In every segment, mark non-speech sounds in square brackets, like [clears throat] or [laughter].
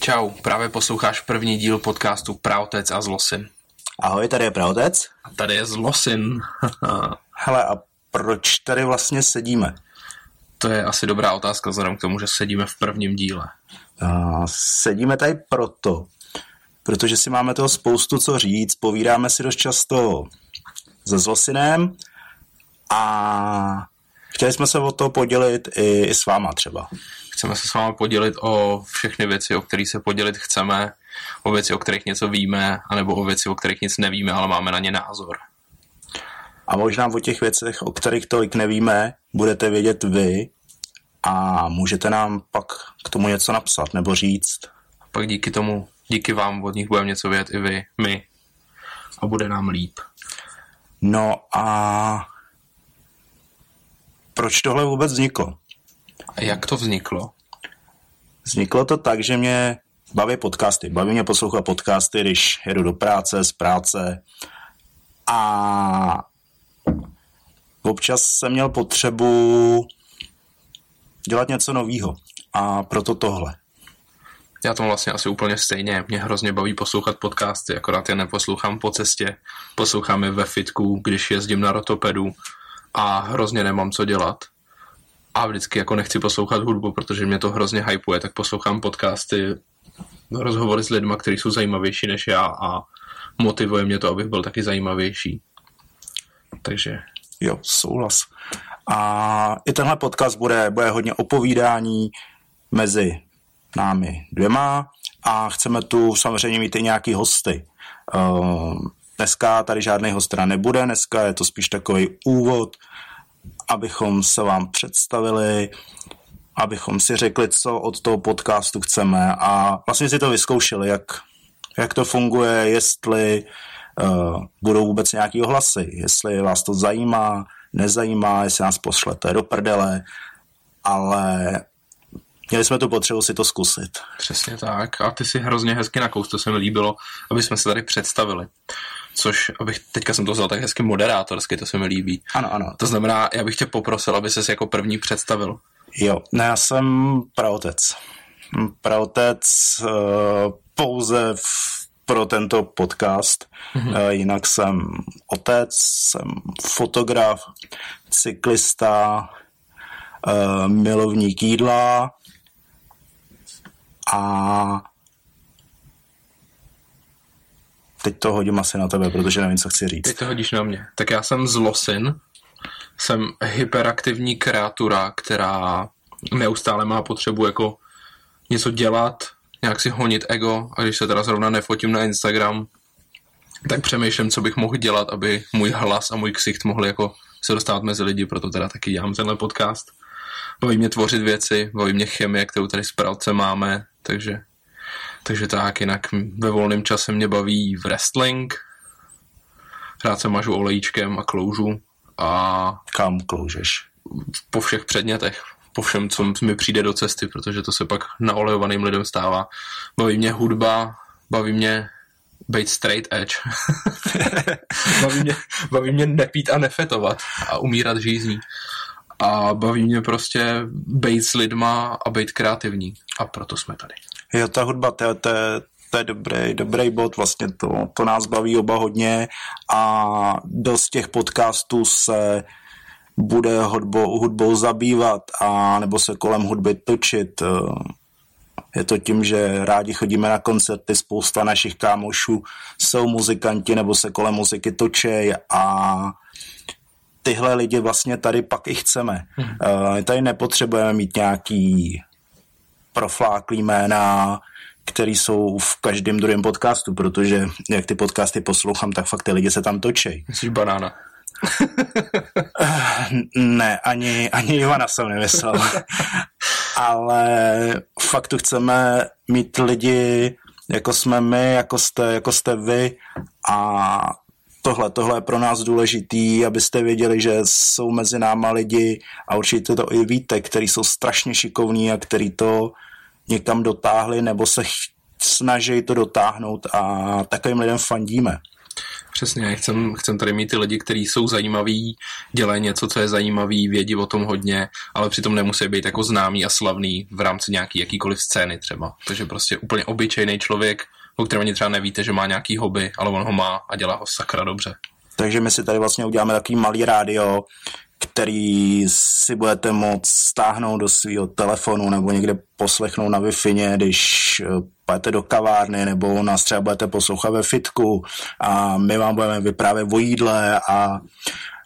Čau, právě posloucháš první díl podcastu Praotec a Zlosin. Ahoj, tady je Praotec. A tady je Zlosin. [laughs] Hele, a proč tady vlastně sedíme? To je asi dobrá otázka vzhledem k tomu, že sedíme v prvním díle. Uh, sedíme tady proto, protože si máme toho spoustu co říct, povídáme si dost často se Zlosinem a chtěli jsme se o to podělit i, i s váma třeba. Chceme se s vámi podělit o všechny věci, o kterých se podělit chceme, o věci, o kterých něco víme, anebo o věci, o kterých nic nevíme, ale máme na ně názor. A možná o těch věcech, o kterých tolik nevíme, budete vědět vy a můžete nám pak k tomu něco napsat nebo říct. A pak díky tomu, díky vám od nich budeme něco vědět i vy, my. A bude nám líp. No a proč tohle vůbec vzniklo? A jak to vzniklo? Vzniklo to tak, že mě baví podcasty. Baví mě poslouchat podcasty, když jedu do práce, z práce. A občas jsem měl potřebu dělat něco nového. A proto tohle. Já to vlastně asi úplně stejně. Mě hrozně baví poslouchat podcasty, akorát je neposlouchám po cestě. Poslouchám je ve fitku, když jezdím na rotopedu a hrozně nemám co dělat a vždycky jako nechci poslouchat hudbu, protože mě to hrozně hypuje, tak poslouchám podcasty, rozhovory s lidmi, kteří jsou zajímavější než já a motivuje mě to, abych byl taky zajímavější. Takže... Jo, souhlas. A i tenhle podcast bude, bude hodně opovídání mezi námi dvěma a chceme tu samozřejmě mít i nějaký hosty. Uh, dneska tady žádný hostra nebude, dneska je to spíš takový úvod abychom se vám představili, abychom si řekli, co od toho podcastu chceme a vlastně si to vyzkoušeli, jak, jak to funguje, jestli uh, budou vůbec nějaký ohlasy, jestli vás to zajímá, nezajímá, jestli nás pošlete do prdele, ale měli jsme tu potřebu si to zkusit. Přesně tak. A ty si hrozně hezky nakous, to se mi líbilo, aby jsme se tady představili což abych, teďka jsem to vzal tak hezky moderátorsky, to se mi líbí. Ano, ano. To znamená, já bych tě poprosil, aby ses jako první představil. Jo, ne, já jsem praotec. Praotec uh, pouze v, pro tento podcast, mm-hmm. jinak jsem otec, jsem fotograf, cyklista, uh, milovník jídla a teď to hodím asi na tebe, protože nevím, co chci říct. Teď to hodíš na mě. Tak já jsem zlosin, jsem hyperaktivní kreatura, která neustále má potřebu jako něco dělat, nějak si honit ego a když se teda zrovna nefotím na Instagram, tak přemýšlím, co bych mohl dělat, aby můj hlas a můj ksicht mohli jako se dostávat mezi lidi, proto teda taky dělám tenhle podcast. Baví mě tvořit věci, baví mě chemie, kterou tady s Pravce máme, takže takže tak, jinak ve volném čase mě baví wrestling, rád se mažu olejčkem a kloužu a... Kam kloužeš? Po všech předmětech, po všem, co mi přijde do cesty, protože to se pak naolejovaným lidem stává. Baví mě hudba, baví mě být straight edge. [laughs] baví, mě, baví mě nepít a nefetovat a umírat žízní. A baví mě prostě být s lidma a být kreativní. A proto jsme tady. Jo, ta hudba, to, to, to je dobrý, dobrý bod, vlastně to, to nás baví oba hodně a dost těch podcastů se bude hudbou, hudbou zabývat a nebo se kolem hudby točit. Je to tím, že rádi chodíme na koncerty, spousta našich kámošů jsou muzikanti nebo se kolem muziky točej a tyhle lidi vlastně tady pak i chceme. Hmm. Tady nepotřebujeme mít nějaký profláklý jména, který jsou v každém druhém podcastu, protože jak ty podcasty poslouchám, tak fakt ty lidi se tam točej. Jsi banána. Ne, ani, ani Ivana jsem nemyslel. [laughs] Ale fakt tu chceme mít lidi, jako jsme my, jako jste, jako jste vy a tohle, tohle je pro nás důležitý, abyste věděli, že jsou mezi náma lidi a určitě to i víte, který jsou strašně šikovní a který to někam dotáhli nebo se snaží to dotáhnout a takovým lidem fandíme. Přesně, chcem, chcem tady mít ty lidi, kteří jsou zajímaví, dělají něco, co je zajímavý, vědí o tom hodně, ale přitom nemusí být jako známý a slavný v rámci nějaký jakýkoliv scény třeba. Takže prostě úplně obyčejný člověk, o kterém ani třeba nevíte, že má nějaký hobby, ale on ho má a dělá ho sakra dobře. Takže my si tady vlastně uděláme takový malý rádio, který si budete moct stáhnout do svého telefonu nebo někde poslechnout na wi když eh, pojete do kavárny nebo nás třeba budete poslouchat ve fitku a my vám budeme vyprávět o jídle a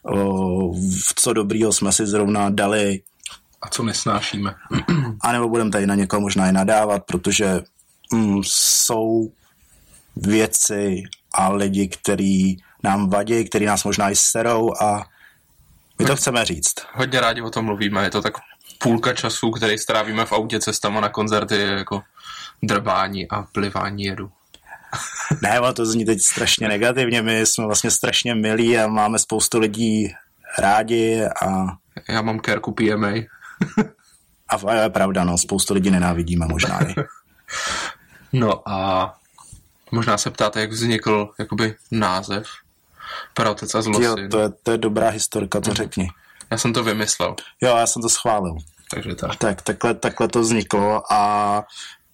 o, co dobrýho jsme si zrovna dali. A co nesnášíme. A nebo budeme tady na někoho možná i nadávat, protože mm, jsou věci a lidi, který nám vadí, který nás možná i serou a my to chceme říct. Hodně rádi o tom mluvíme, je to tak půlka času, který strávíme v autě cestama na koncerty, jako drbání a plivání jedu. ne, to zní teď strašně negativně, my jsme vlastně strašně milí a máme spoustu lidí rádi a... Já mám kérku PMA. a je pravda, no, spoustu lidí nenávidíme možná i. [laughs] no a možná se ptáte, jak vznikl jakoby název Praotec a zlosin. To je, to je dobrá historka, to mhm. řekni. Já jsem to vymyslel. Jo, já jsem to schválil. Takže tak. Tak, takhle, takhle to vzniklo a,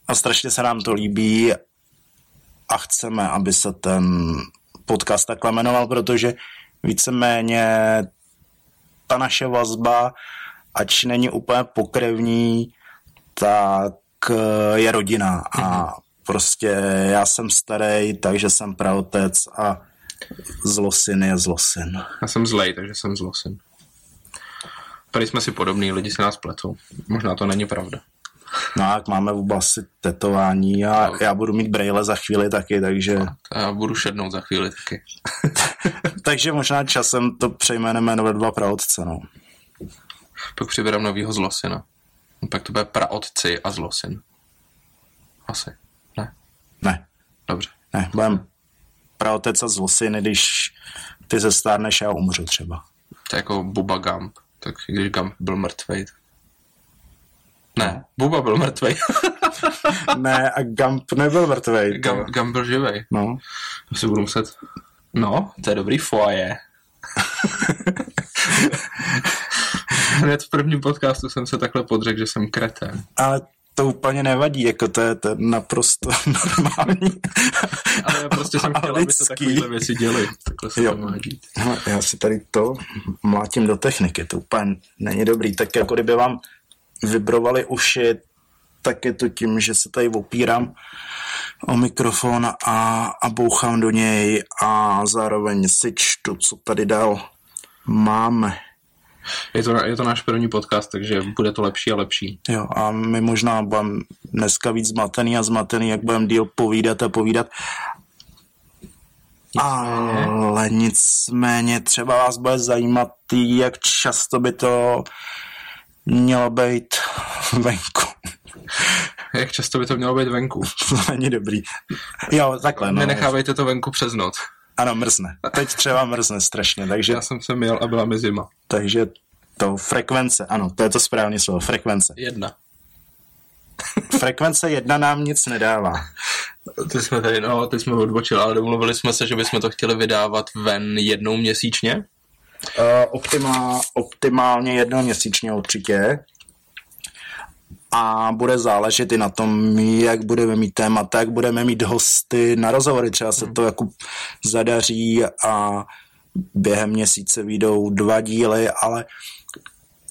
a strašně se nám to líbí a chceme, aby se ten podcast takhle jmenoval, protože víceméně ta naše vazba, ač není úplně pokrevní, tak eh, je rodina a mm-hmm. prostě já jsem starý, takže jsem praotec a zlosin je zlosin. Já jsem zlej, takže jsem zlosin. Tady jsme si podobní, lidi se nás pletou. Možná to není pravda. No jak máme oba asi tetování a no. já budu mít brejle za chvíli taky, takže... A já budu šednout za chvíli taky. [laughs] takže možná časem to přejmeneme nové dva praotce, no. Pak přiberám novýho zlosina. Pak to bude praotci a zlosin. Asi. Ne. Ne. Dobře. Ne, budeme praotec a zlosyn, když ty se stárneš a já umřu třeba. To je jako Buba Gump. Tak když Gump byl mrtvej. Ne, Buba byl mrtvej. [laughs] ne, a Gump nebyl mrtvej. Gump, Gump byl živej. No. To si budu muset... No, to je dobrý foaje. [laughs] Hned v prvním podcastu jsem se takhle podřekl, že jsem kreten. Ale to úplně nevadí, jako to je, to naprosto [laughs] normální. Ale já prostě jsem chtěl, aby se takovéhle věci děly. Takhle se jo. to má dít. Já si tady to mlátím do techniky, to úplně není dobrý. Tak jako kdyby vám vibrovali uši, tak je to tím, že se tady opírám o mikrofon a, a bouchám do něj a zároveň si čtu, co tady dál máme. Je to, je to náš první podcast, takže bude to lepší a lepší. Jo, a my možná budeme dneska víc zmatený a zmatený, jak budeme díl povídat a povídat. Nicméně. Ale nicméně třeba vás bude zajímat, jak často by to mělo být [laughs] venku. Jak často by to mělo být venku? to není dobrý. Jo, takhle. No. Nenechávejte to venku přes noc. Ano, mrzne. Teď třeba mrzne strašně, takže... Já jsem se měl a byla mi zima. Takže to frekvence, ano, to je to správné slovo, frekvence. Jedna. frekvence jedna nám nic nedává. Ty jsme tady, no, ty jsme odbočili, ale domluvili jsme se, že bychom to chtěli vydávat ven jednou měsíčně. Uh, optimál, optimálně jednou měsíčně určitě a bude záležet i na tom, jak budeme mít témata, jak budeme mít hosty na rozhovory. Třeba se to jako zadaří a během měsíce výjdou dva díly, ale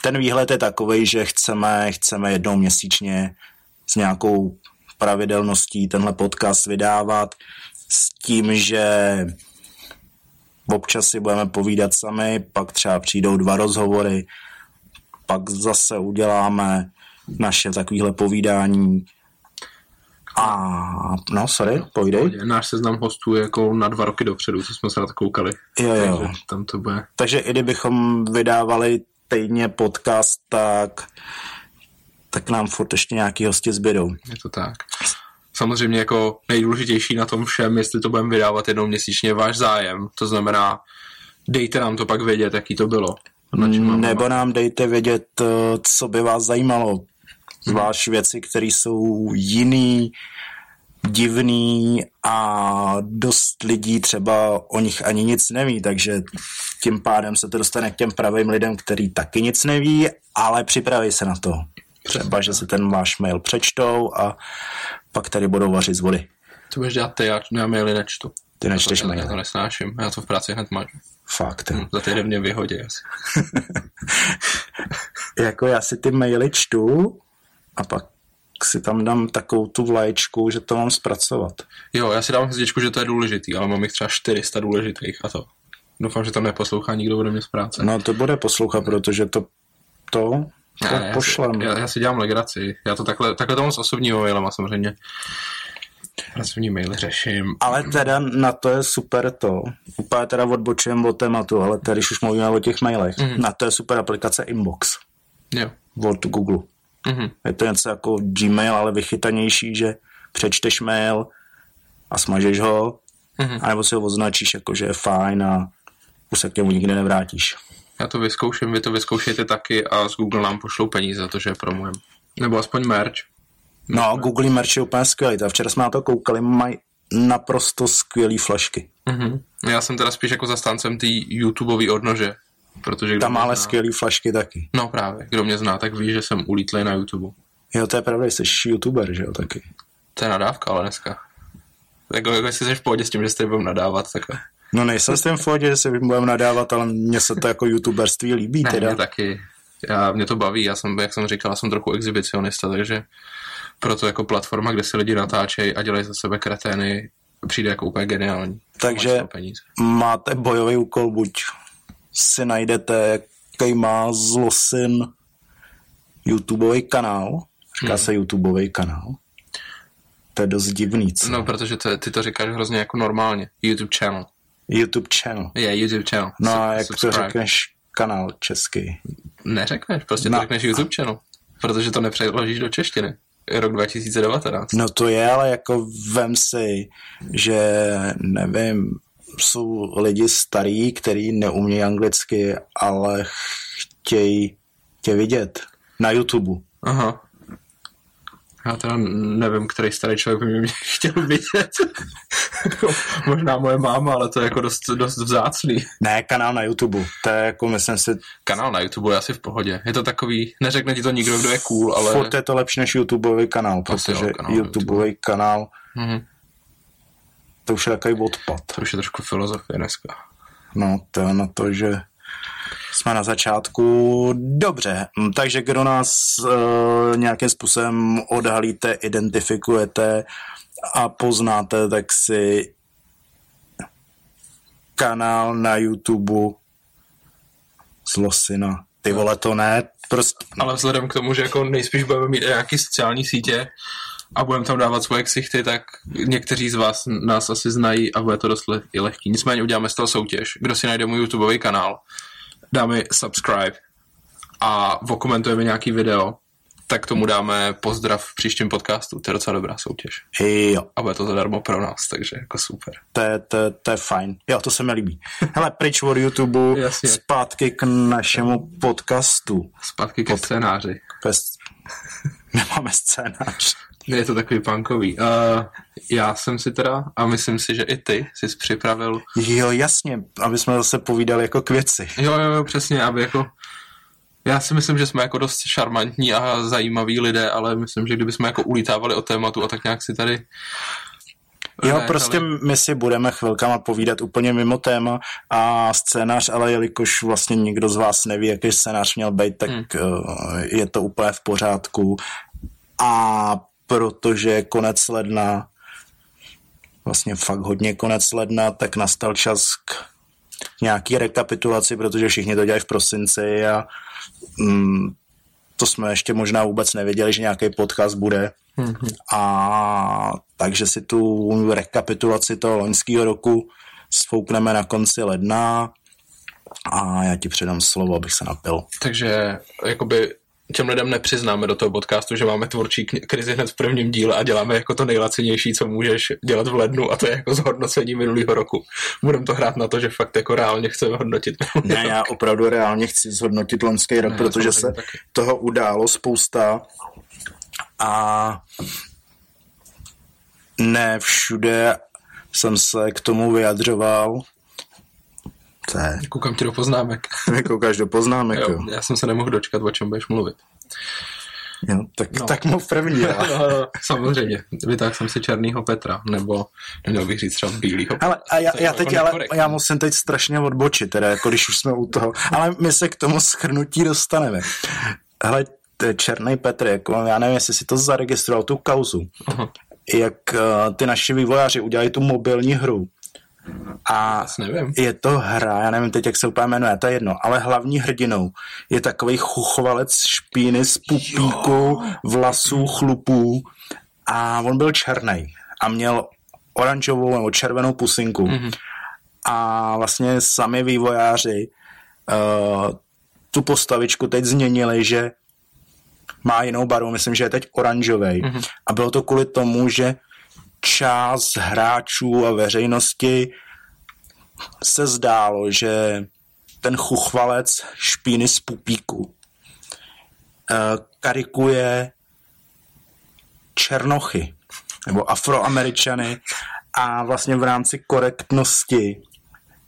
ten výhled je takový, že chceme, chceme jednou měsíčně s nějakou pravidelností tenhle podcast vydávat s tím, že občas si budeme povídat sami, pak třeba přijdou dva rozhovory, pak zase uděláme naše takovéhle povídání. A no, sorry, povídej. Náš seznam hostů je jako na dva roky dopředu, co jsme se na to koukali. Jo, jo. Takže tam to bude. Takže i kdybychom vydávali týdně podcast, tak tak nám furt ještě nějaký hosti zbydou. Je to tak. samozřejmě jako nejdůležitější na tom všem, jestli to budeme vydávat jednou měsíčně, váš zájem. To znamená, dejte nám to pak vědět, jaký to bylo. Máme- Nebo nám dejte vědět, eh, co by vás zajímalo. Zvlášť věci, které jsou jiný, divný a dost lidí třeba o nich ani nic neví, takže tím pádem se to dostane k těm pravým lidem, který taky nic neví, ale připraví se na to. Třeba, že si ten váš mail přečtou a pak tady budou vařit z vody. To budeš dělat ty, já, já maily nečtu. Ty nečteš to, já to nesnáším, já to v práci hned mažu. Fakt. Hm, Za týden mě vyhodí asi. [laughs] jako já si ty maily čtu a pak si tam dám takovou tu vlaječku, že to mám zpracovat. Jo, já si dám hvězdičku, že to je důležitý, ale mám jich třeba 400 důležitých a to. Doufám, že to neposlouchá nikdo ode mě z práce. No to bude poslouchat, protože to to, to já, já, si, pošlem. já, já, si dělám legraci. Já to takhle, takhle to mám s osobními mailama samozřejmě. Pracovní maily řeším. Ale teda na to je super to. Úplně teda odbočujem od tématu, ale tady když už mluvíme o těch mailech, Mhm. mm. na to je super aplikace Inbox Jo. od Google. Mhm. Je to něco jako Gmail, ale vychytanější, že přečteš mail a smažeš ho, Mhm. anebo si ho označíš jako, že je fajn a už se k němu nikdy nevrátíš. Já to vyzkouším, vy to vyzkoušejte taky a z Google nám pošlou peníze za to, že je promujem. Nebo aspoň merch. No, Google Merch je úplně skvělý. A včera jsme na to koukali, mají naprosto skvělý flašky. Mhm. Já jsem teda spíš jako zastáncem té YouTubeové odnože. Protože Tam mě ale zná- skvělý flašky taky. No právě, kdo mě zná, tak ví, že jsem ulítlý na YouTube. Jo, to je pravda, jsi youtuber, že jo, taky. To je nadávka, ale dneska. Jako, jako jestli jsi v pohodě s tím, že jste budeme nadávat, tak No nejsem s tím v pohodě, že si budeme nadávat, ale mně se to jako youtuberství líbí ne, teda. mě taky. Já, mě to baví, já jsem, jak jsem říkal, já jsem trochu exhibicionista, takže proto jako platforma, kde si lidi natáčejí a dělají za sebe kretény, přijde jako úplně geniální. Takže-. Máte bojový úkol, buď si najdete, jaký má zlosin YouTubeový kanál, říká Hmm. se YouTubeový kanál. To je dost divný, co? No, protože to, ty to říkáš hrozně jako normálně. YouTube channel. YouTube channel. Je, YouTube channel. No a jak to subscribe. řekneš kanál český? Neřekneš, prostě No. to řekneš YouTube channel. Protože to nepřeložíš do češtiny. Rok 2019. No to je, ale jako vem si, že nevím, jsou lidi starý, kteří neumějí anglicky, ale chtějí tě vidět na YouTube. Aha. Já teda nevím, který starý člověk by mě chtěl vidět. [laughs] Možná moje máma, ale to je jako dost, dost vzácný. Ne, kanál na YouTube. To je jako, myslím si, Kanál na YouTube je asi v pohodě. Je to takový, neřekne ti to nikdo, kdo je cool, ale... furt je to lepší než YouTubeový kanál, jo, protože kanál YouTubeový kanál, Mhm. To už je takový odpad. To už je trošku filozofie dneska. No, to je na to, že jsme na začátku. Dobře, takže kdo nás uh, nějakým způsobem odhalíte, identifikujete a poznáte, tak si kanál na YouTube Zlosina. Ty vole, to ne, prostě, Ale vzhledem k tomu, že jako nejspíš budeme mít i nějaký sociální sítě a budeme tam dávat svoje ksichty, tak někteří z vás nás asi znají a bude to dost le- i lehký. Nicméně uděláme z toho soutěž. Kdo si najde můj YouTubeový kanál, dáme subscribe a okomentujeme nějaký video, tak tomu dáme pozdrav v příštím podcastu. To je docela dobrá soutěž. jo, A bude to zadarmo pro nás, takže jako super. to je, to, to je fajn. Jo, to se mi líbí. Hele, pryč od YouTube, [laughs] Jasně. zpátky k našemu podcastu. Zpátky ke scénáři. Bez... [laughs] Nemáme scénář. Je to takový punkový. Uh, já jsem si teda, a myslím si, že i ty jsi připravil Jo, jasně, aby jsme zase povídali jako k věci. Jo, jo, jo, přesně, aby jako... Já si myslím, že jsme jako dost šarmantní a zajímaví lidé, ale myslím, že kdybychom jako ulítávali o tématu a tak nějak si tady... Jo, Ne, prostě ale- my si budeme chvilkama povídat úplně mimo téma a scénář, ale jelikož vlastně nikdo z vás neví, jaký scénář měl být, tak Hmm. hmm. je to úplně v pořádku. A protože je konec ledna, vlastně fakt hodně konec ledna, tak nastal čas k nějaký rekapitulaci, protože všichni to dělají v prosinci a mm, to jsme ještě možná vůbec nevěděli, že nějaký podcast bude. Mhm. A takže si tu rekapitulaci toho loňského roku sfoukneme na konci ledna a já ti předám slovo, abych se napil. Takže jakoby těm lidem nepřiznáme do toho podcastu, že máme tvůrčí krizi hned v prvním díle a děláme jako to nejlacinější, co můžeš dělat v lednu a to je jako zhodnocení minulého roku. Budeme to hrát na to, že fakt jako reálně chceme hodnotit. Ne, já [laughs] opravdu reálně chci zhodnotit loňský rok, ne, protože se taky. toho událo spousta a ne všude jsem se k tomu vyjadřoval. To je... Koukám ti do poznámek. [laughs] Koukáš do poznámek, jo, jo. Já jsem se nemohl dočkat, o čem budeš mluvit. Jo, tak, no. tak mu první. no, [laughs] no, samozřejmě. Vytáhl jsem si černýho Petra, nebo neměl bych říct třeba bílýho Ale a já, já teď, ale já musím teď strašně odbočit, teda, jako když už jsme u toho. Ale my se k tomu schrnutí dostaneme. Hele, Černý Petr, jako, já nevím, jestli si to zaregistroval, tu kauzu. Aha jak uh, ty naši vývojáři udělali tu mobilní hru. A nevím. je to hra, já nevím teď, jak se úplně jmenuje, to je jedno, ale hlavní hrdinou je takový chuchovalec špíny z pupíku, vlasů, chlupů a on byl černý a měl oranžovou nebo červenou pusinku. Mm-hmm. A vlastně sami vývojáři uh, tu postavičku teď změnili, že má jinou barvu, myslím, že je teď oranžový. Mm-hmm. A bylo to kvůli tomu, že část hráčů a veřejnosti se zdálo, že ten chuchvalec špíny z pupíku eh, karikuje černochy nebo afroameričany a vlastně v rámci korektnosti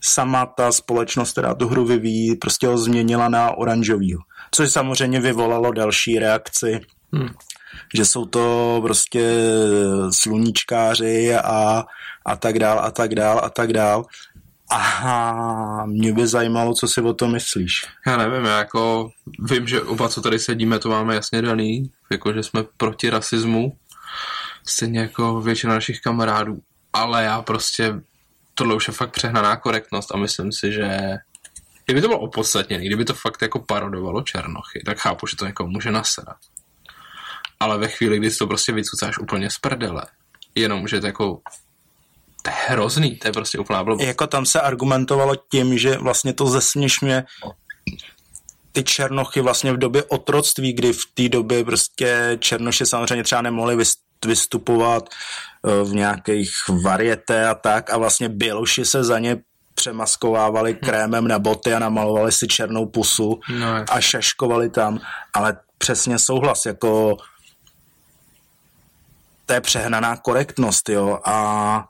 sama ta společnost, která tu hru vyvíjí, prostě ho změnila na oranžovýho což samozřejmě vyvolalo další reakci, hmm. Že jsou to prostě sluníčkáři a, a tak dál a tak dál a tak dál. Aha, mě by zajímalo, co si o tom myslíš. Já nevím, já jako vím, že oba, co tady sedíme, to máme jasně daný, jako že jsme proti rasismu, stejně jako většina našich kamarádů, ale já prostě, tohle už je fakt přehnaná korektnost a myslím si, že Kdyby to bylo opodstatněné, kdyby to fakt jako parodovalo Černochy, tak chápu, že to jako může nasedat. Ale ve chvíli, kdy to prostě vycucáš úplně z prdele, jenom, že to jako to je hrozný, to je prostě úplná blbost. Jako tam se argumentovalo tím, že vlastně to zesměšňuje ty černochy vlastně v době otroctví, kdy v té době prostě černoši samozřejmě třeba nemohli vystupovat eh, v nějakých varieté a tak a vlastně běloši se za ně přemaskovávali krémem na boty a namalovali si černou pusu no, a šaškovali tam, ale přesně souhlas, jako to je přehnaná korektnost, jo, a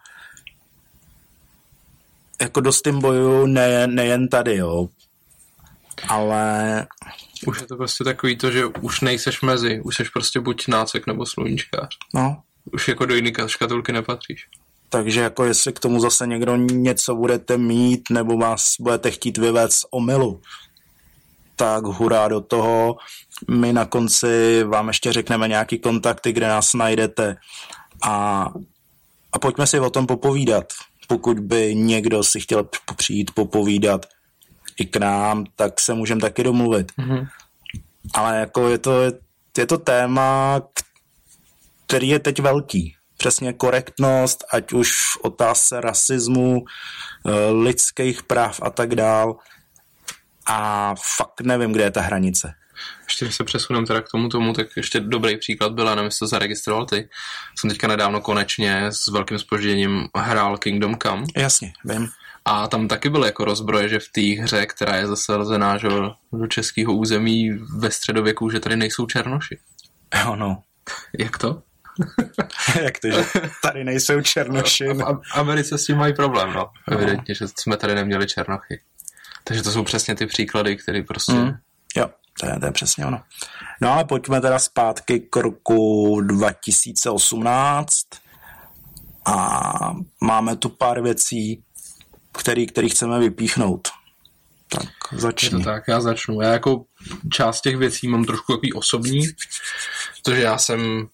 jako dost tím boju ne, nejen tady, jo, ale... Už je to prostě takový to, že už nejseš mezi, už seš prostě buď nácek nebo sluníčkář. No. Už jako do jiné škatulky nepatříš. Takže jako jestli k tomu zase někdo něco budete mít nebo vás budete chtít vyvést z omylu, tak hurá do toho. My na konci vám ještě řekneme nějaký kontakty, kde nás najdete a, a pojďme si o tom popovídat. Pokud by někdo si chtěl přijít popovídat i k nám, tak se můžeme taky domluvit. Mm-hmm. Ale jako je to, je to téma, který je teď velký přesně korektnost, ať už v otázce rasismu, eh, lidských práv a tak dál. A fakt nevím, kde je ta hranice. Ještě když se přesuneme teda k tomu tomu, tak ještě dobrý příklad byl, nevím, jestli to zaregistroval ty. Jsem teďka nedávno konečně s velkým spožděním hrál Kingdom Come. Jasně, vím. A tam taky byl jako rozbroje, že v té hře, která je zase rozená že do českého území ve středověku, že tady nejsou černoši. Jo, no. Jak to? [laughs] Jak to, že tady nejsou černoši? V Americe s tím mají problém, no. Evidentně, že jsme tady neměli černochy. Takže to jsou přesně ty příklady, které prostě... Mm. Jo, to je, to je přesně ono. No ale pojďme teda zpátky k roku 2018 a máme tu pár věcí, který, který chceme vypíchnout. Tak začni. Tak, já začnu. Já jako část těch věcí mám trošku takový osobní, protože já jsem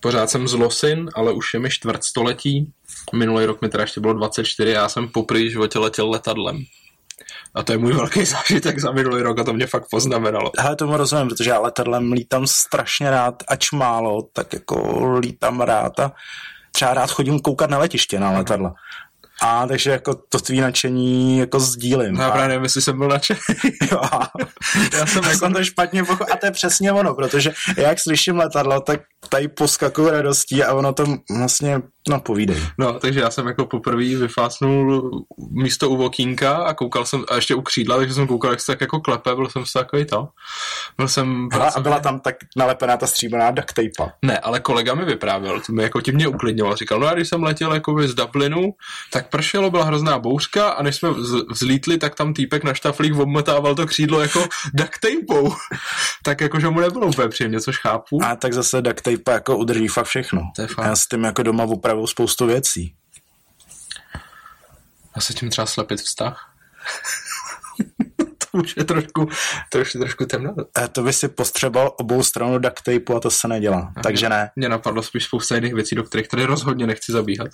pořád jsem z Losin, ale už je mi čtvrtstoletí. Minulý rok mi teda ještě bylo 24 já jsem poprvé životě letěl letadlem. A to je můj velký [laughs] zážitek za minulý rok a to mě fakt poznamenalo. Hele, tomu rozumím, protože já letadlem lítám strašně rád, ač málo, tak jako lítám rád a třeba rád chodím koukat na letiště na letadla. A takže jako to tvý nadšení jako sdílím. No, já právě nevím, jestli jsem byl nadšený. [laughs] jo, já jsem, jako... jsem to špatně pochopil. A to je přesně ono, protože jak slyším letadlo, tak tady poskakuju radostí a ono to vlastně, no povídej. No, takže já jsem jako poprvé vyfásnul místo u vokínka a koukal jsem, a ještě u křídla, takže jsem koukal, jak se tak jako klepe, byl jsem se takový to. Byl jsem... Hele, a byla tam tak nalepená ta stříbrná duct tape. Ne, ale kolega mi vyprávěl, to mi jako tím mě uklidňoval. Říkal, no a když jsem letěl jako z Dublinu, tak pršelo, byla hrozná bouřka a než jsme vzlítli, tak tam týpek na štaflík obmotával to křídlo jako duct [laughs] tak jako, že mu nebylo úplně příjemně, což chápu. A tak zase duct tape jako udrží fakt všechno. To je fakt. Já s tím jako doma opravil spoustu věcí. A se tím třeba slepit vztah? [laughs] to už je trošku, to už je trošku temno. E, to by si postřeboval obou stranu duct tapeu a to se nedělá. Aha. Takže ne. Mě napadlo spíš spousta jiných věcí, do kterých tady rozhodně nechci zabíhat.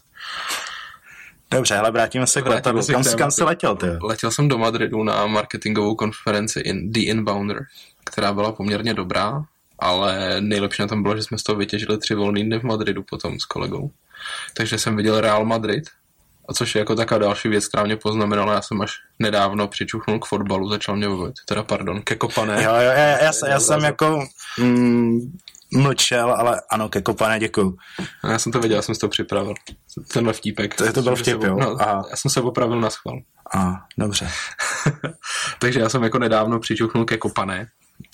Dobře, ale vrátíme se k letadlu. Kam, kam jsi letěl ty? Letěl jsem do Madridu na marketingovou konferenci in The Inbounder, která byla poměrně dobrá, ale nejlepší na tom bylo, že jsme z toho vytěžili tři volný dny v Madridu potom s kolegou. Takže jsem viděl Real Madrid, a což je jako taková další věc, která mě poznamenala, já jsem až nedávno přičuchnul k fotbalu, začal mě bavit, teda pardon, ke kopané. Jo, jo, já, já, já, já jsem jako mm, mlčel, ale ano, ke kopané děkuju. Já jsem to viděl, já jsem si to připravil. Tenhle vtípek. To, je to byl vtip, jo? No, Aha. Já jsem se opravil na schvál. A, dobře. [laughs] Takže já jsem jako nedávno přičuchnul ke kopané.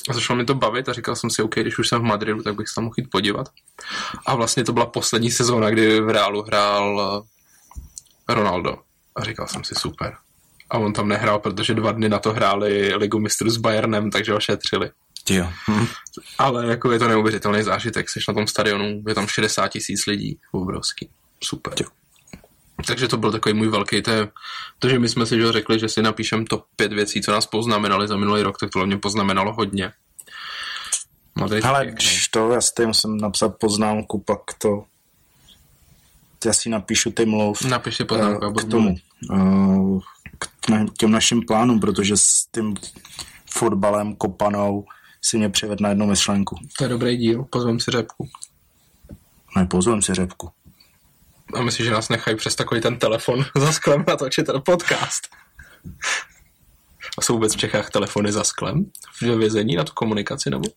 A začalo mi to bavit a říkal jsem si, OK, když už jsem v Madridu, tak bych se tam mohl jít podívat. A vlastně to byla poslední sezóna, kdy v Reálu hrál Ronaldo. A říkal jsem si, super. A on tam nehrál, protože dva dny na to hráli Ligu mistrů s Bayernem, takže ho šetřili. Jo. Hm. Ale jako je to neuvěřitelný zážitek, jsi na tom stadionu, je tam 60 tisíc lidí, obrovský. Super. Jo. Takže to byl takový můj velký, to, je, to že my jsme si že řekli, že si napíšem top 5 věcí, co nás poznamenali za minulý rok, tak to mě poznamenalo hodně. Madrid Ale když to, já si musím napsat poznámku, pak to já si napíšu ty mluv Napiš poznámku, k tomu, uh, k těm našim plánům, protože s tím fotbalem kopanou si mě přived na jednu myšlenku. To je dobrý díl, pozvem si řepku. Ne, pozvem si řepku. A myslíš, že nás nechají přes takový ten telefon [laughs] za sklem natočit ten podcast? A jsou vůbec v Čechách telefony za sklem? V vězení na tu komunikaci nebo?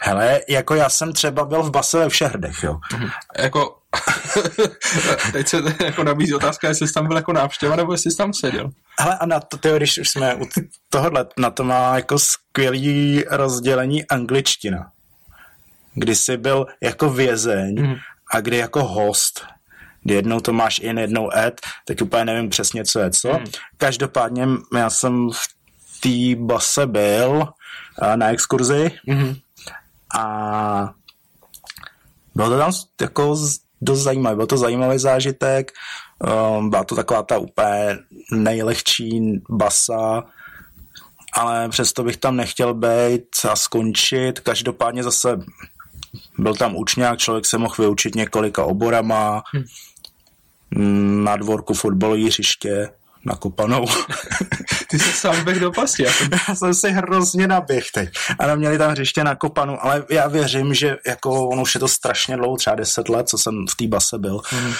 Hele, jako já jsem třeba byl v base ve Všehrdech, jo. Mhm. Jako, [laughs] teď se jako nabízí otázka, jestli jsi tam byl jako návštěva, nebo jestli jsi tam seděl. Hele, a na to, tyjo, když už jsme u tohohle, na to má jako skvělý rozdělení angličtina. Kdy jsi byl jako vězeň mm. a kdy jako host. Kdy jednou to máš in, jednou ed, teď úplně nevím přesně, co je co. Mm. Každopádně já jsem v té base byl na exkurzi mm a bylo to tam jako dost zajímavé. Byl to zajímavý zážitek, um, byla to taková ta úplně nejlehčí basa, ale přesto bych tam nechtěl být a skončit. Každopádně zase byl tam učňák, člověk se mohl vyučit několika oborama, hmm. Na dvorku fotbalové hřiště, nakopanou. [laughs] Ty jsi sám běh do pasti. Já jsem... já jsem si hrozně naběh teď. Ano, měli tam hřiště nakopanou, ale já věřím, že jako ono už je to strašně dlouho, třeba deset let, co jsem v té base byl. Mm.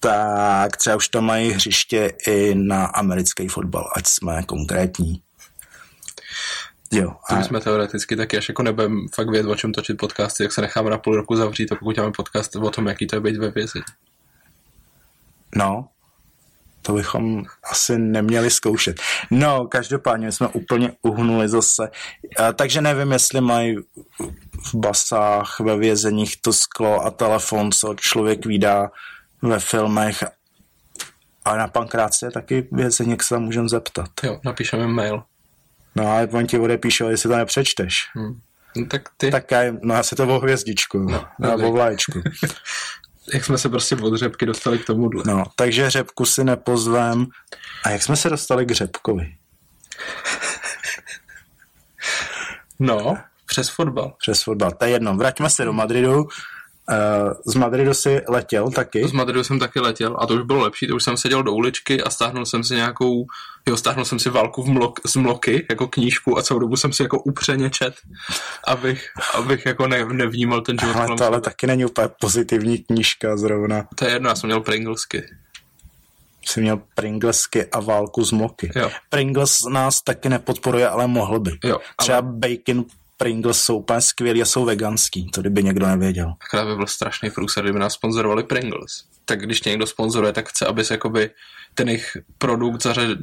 Tak třeba už tam mají hřiště i na americký fotbal, ať jsme konkrétní. Jo. A... jsme teoreticky taky, až jako nebudeme fakt vědět, o čem točit podcasty, jak se necháme na půl roku zavřít, a pokud máme podcast o tom, jaký to je být ve vězi. No, to bychom asi neměli zkoušet. No, každopádně jsme úplně uhnuli zase. Takže nevím, jestli mají v basách, ve vězeních to sklo a telefon, co člověk vydá ve filmech. A na pankráci je taky vězení, jak se tam můžeme zeptat. Jo, napíšeme mail. No a on ti odepíše, jestli to nepřečteš. Hmm. No, tak ty... Tak já, no já si to o hvězdičku, no, no, o vlaječku. [laughs] jak jsme se prostě od řepky dostali k tomuhle. No, takže řepku si nepozvem. A jak jsme se dostali k řepkovi? [laughs] no, přes fotbal. Přes fotbal, to je jedno. Vraťme se do Madridu. Uh, z Madridu si letěl taky? Z Madridu jsem taky letěl a to už bylo lepší, to už jsem seděl do uličky a stáhnul jsem si nějakou, jo, stáhnul jsem si válku v mlok, z mloky, jako knížku a celou dobu jsem si jako upřeně čet, abych, abych jako ne, nevnímal ten život. Ale to ale taky není úplně pozitivní knížka zrovna. To je jedno, já jsem měl Pringlesky. Jsi měl Pringlesky a válku z moky. Jo. Pringles nás taky nepodporuje, ale mohl by. Jo, Třeba ale- bacon Pringles jsou úplně skvělý a jsou veganský, to kdyby někdo nevěděl. Akorát by byl strašný průser, kdyby nás sponzorovali Pringles. Tak když tě někdo sponzoruje, tak chce, abys jakoby ten jejich produkt zařadil,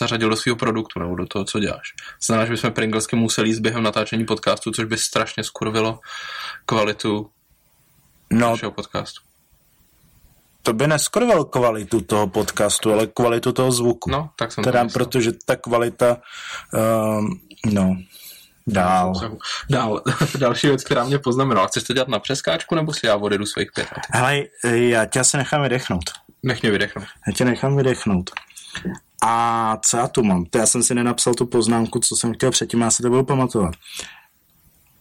zařadil do svého produktu nebo do toho, co děláš. Znamená, že bychom Pringlesky museli jít během natáčení podcastu, což by strašně skurvilo kvalitu No, našeho podcastu. to by neskorval kvalitu toho podcastu, ale kvalitu toho zvuku. No, tak jsem to Teda myslel. protože ta kvalita, um, no, dál. Dál. [laughs] Další věc, která mě poznamenala. Chceš to dělat na přeskáčku, nebo si já odjedu svých pět? Hele, já tě asi nechám vydechnout. Nech mě vydechnout. Já tě nechám vydechnout. A co já tu mám? To já jsem si nenapsal tu poznámku, co jsem chtěl předtím, já se to budu pamatovat.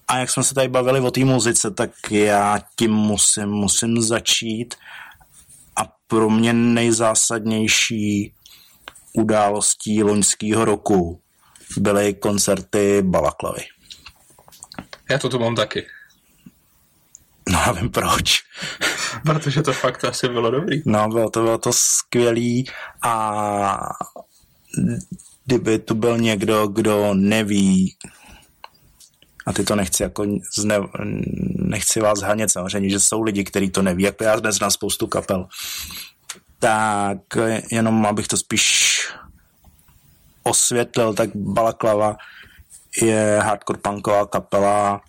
A jak jsme se tady bavili o té muzice, tak já tím musím, musím začít. A pro mě nejzásadnější událostí loňského roku byly koncerty Balaklavy. Já to tu mám taky. No já vím proč. [laughs] Protože to fakt asi bylo dobrý. No, bylo to, bylo to skvělý a kdyby tu byl někdo, kdo neví, a ty to nechci jako zne, nechci vás hanět samozřejmě, že jsou lidi, kteří to neví, jako já dnes znám spoustu kapel, tak jenom abych to spíš osvětlil, tak Balaklava je hardcore punková kapela,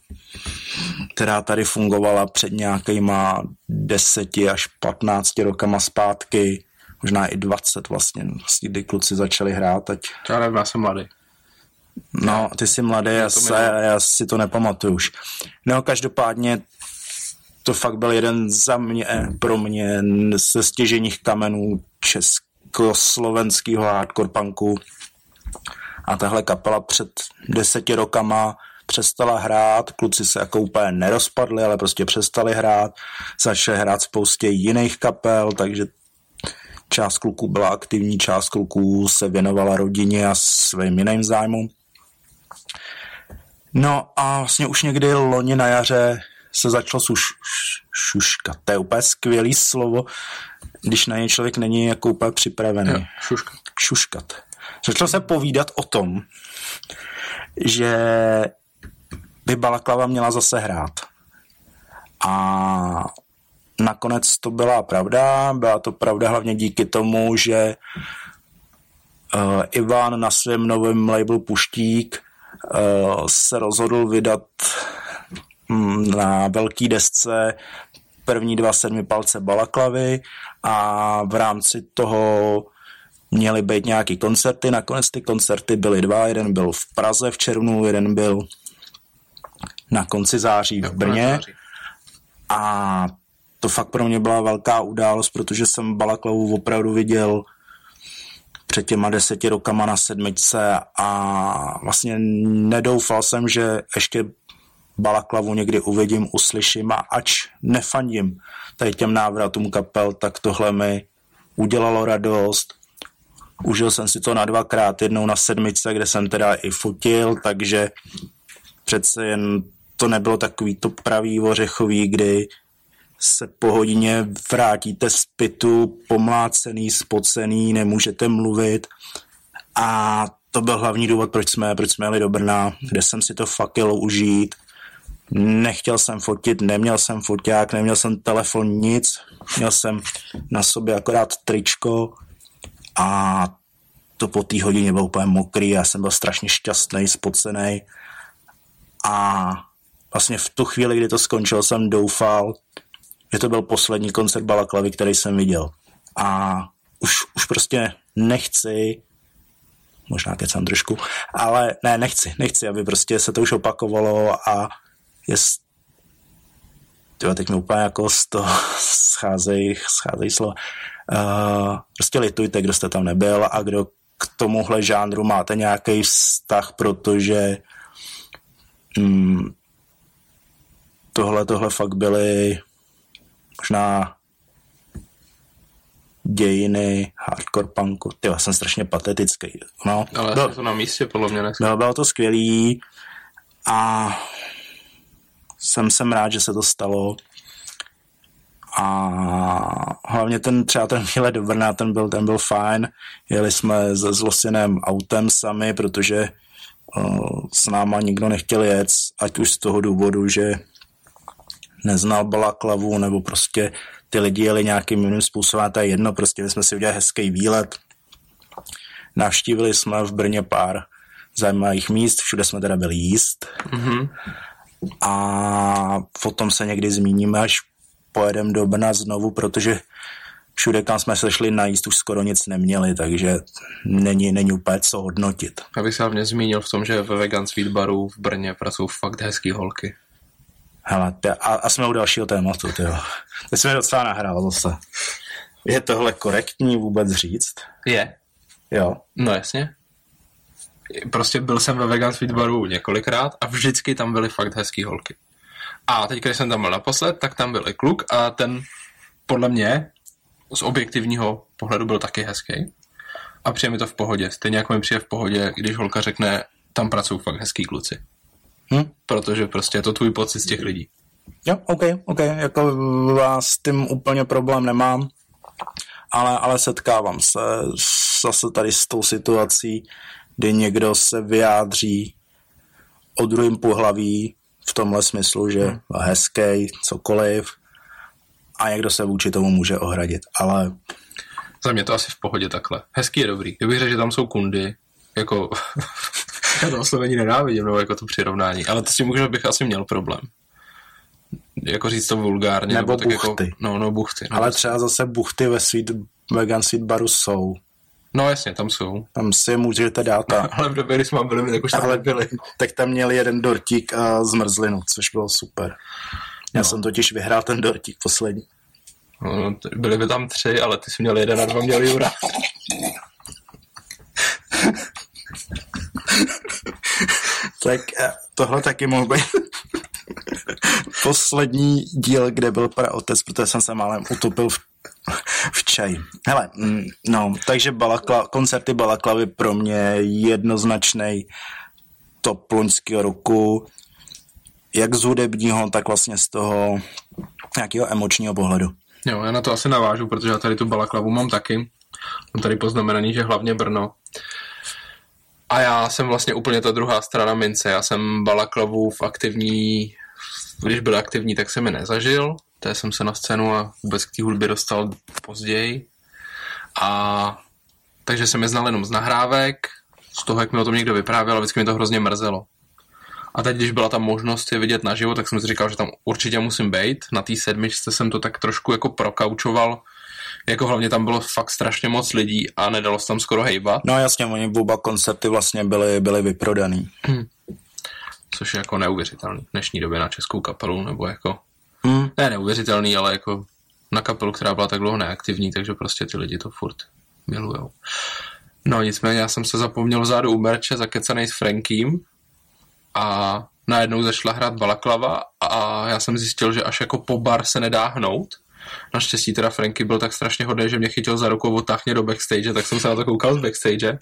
která tady fungovala před nějakýma 10 až 15 rokama zpátky, možná i 20 vlastně, vlastně kdy kluci začali hrát, ať Já nevím, já jsem mladý. No, ty jsi mladý, já, se, já si to nepamatuju už. No, každopádně to fakt byl jeden za mě, pro mě ze stěženích kamenů československého hardcore punku. A tahle kapela před deseti rokama přestala hrát, kluci se jako úplně nerozpadli, ale prostě přestali hrát, začali hrát spoustě jiných kapel, takže část kluků byla aktivní, část kluků se věnovala rodině a svým jiným zájmům. No a vlastně už někdy loni na jaře se začalo suš, šuškat. To je úplně skvělý slovo, když na něj člověk není jako úplně připravený. Jo, šuška. Šuškat. Začalo se povídat o tom, že by Balaklava měla zase hrát. A nakonec to byla pravda. Byla to pravda hlavně díky tomu, že uh, Ivan na svém novém labelu Puštík uh, se rozhodl vydat mm, na velký desce první dva sedmi palce balaklavy a v rámci toho měly být nějaký koncerty. Nakonec ty koncerty byly dva. Jeden byl v Praze v červnu, jeden byl na konci září v Brně. A to fakt pro mě byla velká událost, protože jsem Balaklavu opravdu viděl před těma deseti rokama na sedmičce a vlastně nedoufal jsem, že ještě Balaklavu někdy uvidím, uslyším a ač nefandím tady těm návratům kapel, tak tohle mi udělalo radost. Užil jsem si to na dvakrát, jednou na sedmičce, kde jsem teda i fotil, takže přece jen to nebylo takový to pravý ořechový, kdy se po hodině vrátíte z pitu, pomlácený, spocený, nemůžete mluvit. A to byl hlavní důvod, proč jsme, proč jsme jeli do Brna, kde jsem si to fakt užít. Nechtěl jsem fotit, neměl jsem foťák, neměl jsem telefon, nic. Měl jsem na sobě akorát tričko a to po té hodině bylo úplně mokrý, já jsem byl strašně šťastný, spocený. A vlastně v tu chvíli, kdy to skončilo, jsem doufal, že to byl poslední koncert Balaklavy, který jsem viděl. A už, už prostě nechci, možná kecám trošku, ale ne, nechci, nechci, aby prostě se to už opakovalo a je, tyjo, teď mi úplně jako z toho [laughs] scházejí, scházejí slova. Uh, prostě litujte, kdo jste tam nebyl a kdo k tomuhle žánru máte nějaký vztah, protože mm, tohle, tohle fakt byly možná dějiny hardcore punku. Ty, já jsem strašně patetický. No, Ale bylo, to na místě, podle mě dneska. bylo, bylo to skvělý a jsem, jsem rád, že se to stalo A hlavně ten třeba ten výlet do Brna, ten byl, ten byl fajn. Jeli jsme se zlosinem autem sami, protože uh, s náma nikdo nechtěl jet, ať už z toho důvodu, že neznal balaklavu, nebo prostě ty lidi jeli nějakým jiným způsobem, to je jedno, prostě my jsme si udělali hezký výlet. Navštívili jsme v Brně pár zajímavých míst, všude jsme teda byli jíst. Mm-hmm. A potom se někdy zmíníme, až pojedeme do Brna znovu, protože všude, kam jsme se šli najíst, už skoro nic neměli, takže není, není úplně co hodnotit. Já bych se hlavně zmínil v tom, že ve Vegan Sweet Baru v Brně pracují fakt hezký holky. Hele, a, a jsme u dalšího tématu, tyjo. Teď jsme docela nahrál zase. Je tohle korektní vůbec říct? Je. Jo. No jasně. Prostě byl jsem ve Vegan Sweet Baru několikrát a vždycky tam byly fakt hezký holky. A teď, když jsem tam byl naposled, tak tam byl i kluk a ten podle mě z objektivního pohledu byl taky hezký. A přijde mi to v pohodě. Stejně jako mi přijde v pohodě, když holka řekne, tam pracují fakt hezký kluci. Hm? Protože prostě je to tvůj pocit z těch lidí. Jo, OK, OK, jako vás s tím úplně problém nemám, ale, ale setkávám se zase tady s tou situací, kdy někdo se vyjádří o druhém pohlaví v tomhle smyslu, že hmm. hezký, cokoliv, a někdo se vůči tomu může ohradit, ale... Za mě to asi v pohodě takhle. Hezký je dobrý. Kdybych řekl, že tam jsou kundy, jako [laughs] já to oslovení nenávidím, nebo jako to přirovnání, ale to s tím můžu, bych asi měl problém. Jako říct to vulgárně. Nebo, nebo buchty. Tak jako, no, no, buchty. No, ale třeba zase buchty ve sweet, vegan sweet baru jsou. No jasně, tam jsou. Tam si můžete dát. A... [laughs] ale v době, kdy jsme byli, tak už tam ale byli. Tak tam měli jeden dortík a zmrzlinu, což bylo super. Já no. jsem totiž vyhrál ten dortík poslední. No, byli by tam tři, ale ty jsi měl jeden a dva měl Jura. [laughs] tak eh, tohle taky mohl být [laughs] poslední díl, kde byl otec, protože jsem se málem utopil v, v čaji. Hele, mm, no, takže balakla, koncerty Balaklavy pro mě jednoznačný top loňského roku, jak z hudebního, tak vlastně z toho nějakého emočního pohledu. Jo, já na to asi navážu, protože já tady tu Balaklavu mám taky. Mám tady poznamenaný, že hlavně Brno. A já jsem vlastně úplně ta druhá strana mince. Já jsem Balaklavu v aktivní, když byl aktivní, tak jsem mi nezažil. Té jsem se na scénu a vůbec k té hudbě dostal později. A takže jsem je znal jenom z nahrávek, z toho, jak mi o tom někdo vyprávěl a vždycky mi to hrozně mrzelo. A teď, když byla ta možnost je vidět naživo, tak jsem si říkal, že tam určitě musím být. Na té sedmičce jsem to tak trošku jako prokaučoval, jako hlavně tam bylo fakt strašně moc lidí a nedalo se tam skoro hejbat. No jasně, oni oba koncerty vlastně byly, byly vyprodaný. Hmm. Což je jako neuvěřitelný v dnešní době na českou kapelu, nebo jako, hmm. ne neuvěřitelný, ale jako na kapelu, která byla tak dlouho neaktivní, takže prostě ty lidi to furt milujou. No nicméně já jsem se zapomněl vzadu u merče zakecenej s Frankým a najednou začala hrát balaklava a já jsem zjistil, že až jako po bar se nedá hnout, Naštěstí teda Franky byl tak strašně hodný, že mě chytil za rukou, otáhně do backstage, tak jsem se na to koukal z backstage.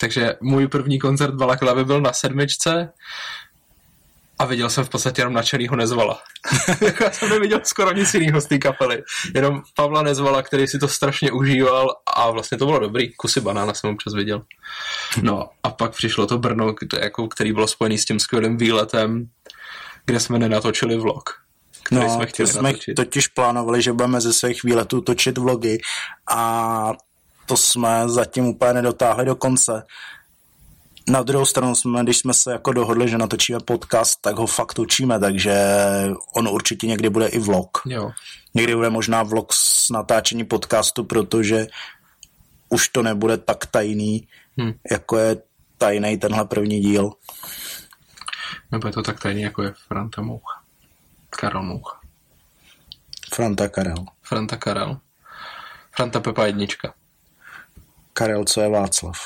Takže můj první koncert Balaklavy byl na sedmičce a viděl jsem v podstatě jenom načenýho Nezvala. [laughs] Já jsem neviděl skoro nic jiného z té kapely. Jenom Pavla Nezvala, který si to strašně užíval a vlastně to bylo dobrý. Kusy banána jsem občas viděl. No a pak přišlo to Brno, kde, jako, který bylo spojený s tím skvělým výletem, kde jsme nenatočili vlog který no, jsme chtěli jsme natočit. totiž plánovali, že budeme ze svých výletů točit vlogy a to jsme zatím úplně nedotáhli do konce. Na druhou stranu jsme, když jsme se jako dohodli, že natočíme podcast, tak ho fakt točíme, takže on určitě někdy bude i vlog. Jo. Někdy bude možná vlog s natáčení podcastu, protože už to nebude tak tajný, hmm. jako je tajný tenhle první díl. Nebude to tak tajný, jako je Franta Moucha. Karel Moucha. Franta Karel. Franta Karel. Franta Pepa jednička. Karel, co je Václav.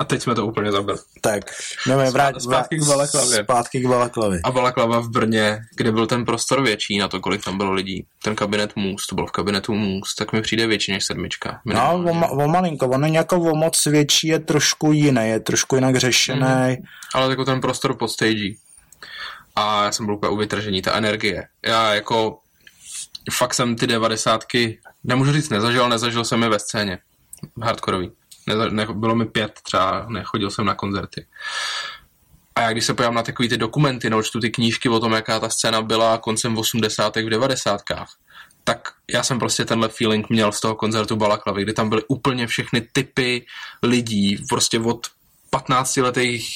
A teď jsme to úplně zabili. Tak, jdeme vrát, zpátky k Balaklavě. Zpátky k Balaklavě. A Balaklava v Brně, kde byl ten prostor větší na to, kolik tam bylo lidí. Ten kabinet Můst, to byl v kabinetu Můst, tak mi přijde větší než sedmička. No, o, o malinko, on je jako o moc větší, je trošku jiný, je trošku jinak řešený. Mm-hmm. Ale jako ten prostor pod stage a já jsem byl úplně u vytržení, ta energie. Já jako fakt jsem ty devadesátky, nemůžu říct nezažil, nezažil jsem je ve scéně. Hardkorový. Neza, ne, bylo mi pět třeba, nechodil jsem na koncerty. A já když se pojám na takový ty dokumenty, no, čtu ty knížky o tom, jaká ta scéna byla koncem 80. v 90. tak já jsem prostě tenhle feeling měl z toho koncertu Balaklavy, kdy tam byly úplně všechny typy lidí, prostě od 15 letých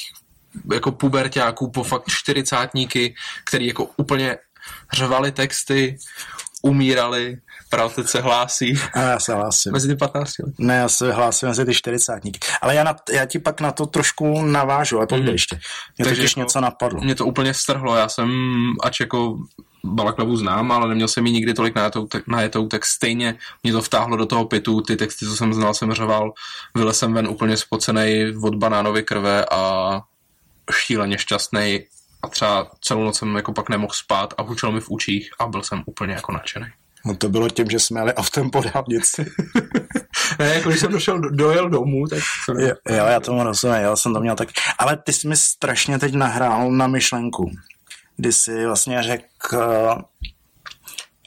jako pubertáků po fakt čtyřicátníky, který jako úplně řvali texty, umírali, pravda se hlásí. A já se hlásím. Mezi ty 15 lety. Ne, já se hlásím mezi ty 40 Ale já, na, já ti pak na to trošku navážu, a to mm. ještě. Mě Takže totiž jako, něco napadlo. Mě to úplně strhlo, já jsem, ač jako Balaklavu znám, ale neměl jsem ji nikdy tolik najetou, najetou, tak stejně mě to vtáhlo do toho pitu, ty texty, co jsem znal, jsem řval, vylez jsem ven úplně spocený od banánovy krve a šíleně šťastný a třeba celou noc jsem jako pak nemohl spát a hučelo mi v učích a byl jsem úplně jako nadšený. No to bylo tím, že jsme jeli autem po dálnici. [laughs] ne, jako když jsem došel, dojel domů, tak... Jo, jo, já tomu rozumím, já jsem to měl tak... Ale ty jsi mi strašně teď nahrál na myšlenku, kdy jsi vlastně řekl,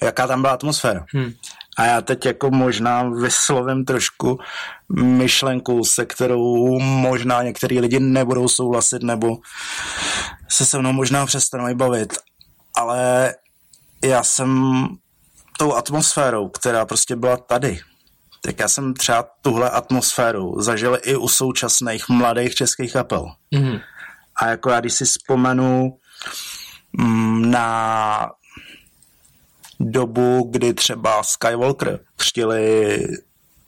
jaká tam byla atmosféra. Hmm. A já teď jako možná vyslovím trošku myšlenku, se kterou možná některý lidi nebudou souhlasit nebo se se mnou možná přestanou bavit. Ale já jsem tou atmosférou, která prostě byla tady, tak já jsem třeba tuhle atmosféru zažil i u současných mladých českých kapel. Mm-hmm. A jako já když si vzpomenu mm, na dobu, kdy třeba Skywalker křtili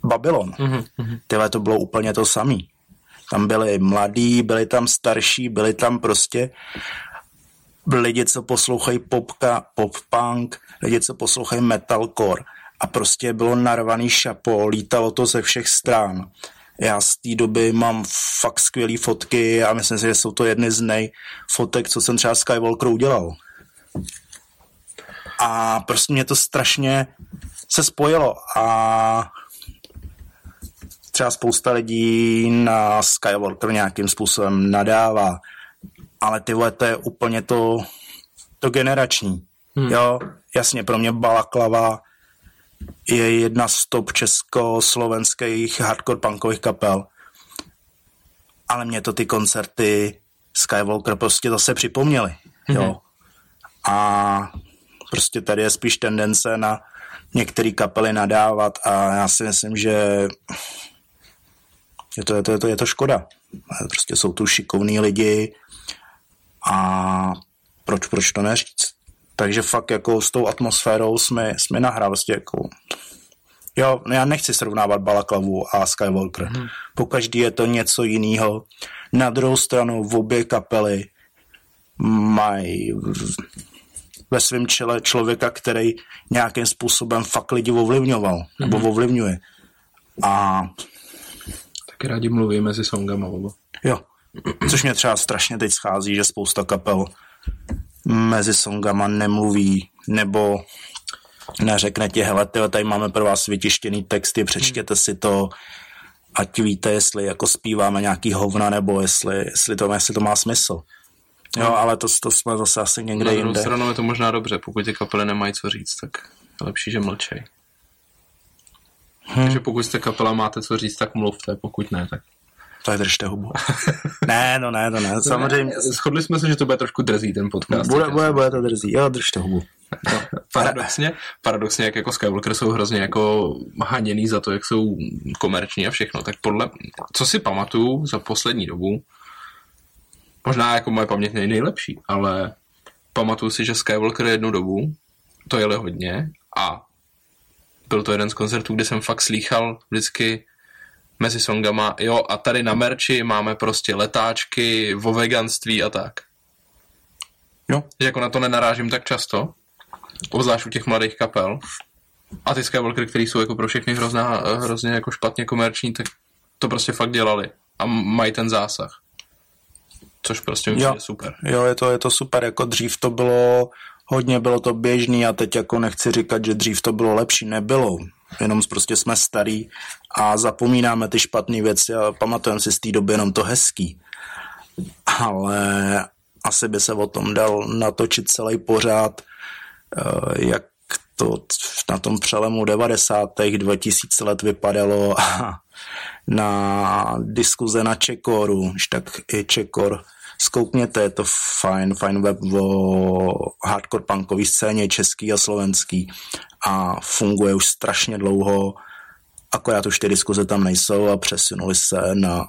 Babylon, mm-hmm. tyhle to bylo úplně to samý. Tam byli mladí, byli tam starší, byli tam prostě lidi, co poslouchají popka, pop-punk, lidi, co poslouchají metalcore a prostě bylo narvaný šapo, lítalo to ze všech stran. Já z té doby mám fakt skvělé fotky a myslím si, že jsou to jedny z nej fotek, co jsem třeba Skywalker udělal. A prostě mě to strašně se spojilo a třeba spousta lidí na Skywalker nějakým způsobem nadává, ale ty to je úplně to, to generační. Hmm. Jo, jasně, pro mě Balaklava je jedna z top československých hardcore punkových kapel. Ale mě to ty koncerty Skywalker prostě zase připomněly. Jo. Hmm. A prostě tady je spíš tendence na některé kapely nadávat a já si myslím, že je to, je to, je to, je to škoda. Prostě jsou tu šikovní lidi a proč, proč to neříct? Takže fakt jako s tou atmosférou jsme, jsme nahrál vlastně jako Jo, já nechci srovnávat Balaklavu a Skywalker. Hmm. Po každý je to něco jiného. Na druhou stranu v obě kapely mají ve svém čele člověka, který nějakým způsobem fakt lidi ovlivňoval, hmm. nebo ovlivňuje. A... Taky rádi mluví mezi songama. Oba. Jo, což mě třeba strašně teď schází, že spousta kapel mezi songama nemluví, nebo neřekne ti, hele, tyhle, tady máme pro vás vytištěný texty, přečtěte si to, ať víte, jestli jako zpíváme nějaký hovna, nebo jestli, jestli, to, jestli to má smysl. Jo, no. ale to, to jsme zase asi někde Na druhou stranu je to možná dobře, pokud ty kapely nemají co říct, tak je lepší, že mlčej. Hmm. Takže pokud jste kapela máte co říct, tak mluvte, pokud ne, tak tak držte hubu. [laughs] ne, no ne, to ne, samozřejmě. Shodli jsme se, že to bude trošku drzí ten podcast. Bude, bude, bude to drzí, jo, držte hubu. No, paradoxně, paradoxně, jak jako Skywalker jsou hrozně jako haněný za to, jak jsou komerční a všechno, tak podle, co si pamatuju za poslední dobu, možná jako moje paměť nej nejlepší, ale pamatuju si, že Skywalker jednu dobu, to jeli hodně a byl to jeden z koncertů, kde jsem fakt slýchal vždycky mezi songama, jo, a tady na merči máme prostě letáčky, vo veganství a tak. Jo. Že jako na to nenarážím tak často, obzvlášť u těch mladých kapel. A ty Skywalker, který jsou jako pro všechny hrozná, hrozně jako špatně komerční, tak to prostě fakt dělali. A mají ten zásah. Což prostě je super. Jo, je to, je to super. Jako dřív to bylo hodně bylo to běžný a teď jako nechci říkat, že dřív to bylo lepší, nebylo. Jenom prostě jsme starý a zapomínáme ty špatné věci a pamatujeme si z té doby jenom to hezký. Ale asi by se o tom dal natočit celý pořád, eh, jak to na tom přelemu 90. 2000 let vypadalo [laughs] na diskuze na Čekoru, tak i Čekor zkoukněte, je to fajn, fajn web o hardcore punkové scéně český a slovenský a funguje už strašně dlouho, akorát už ty diskuze tam nejsou a přesunuli se na,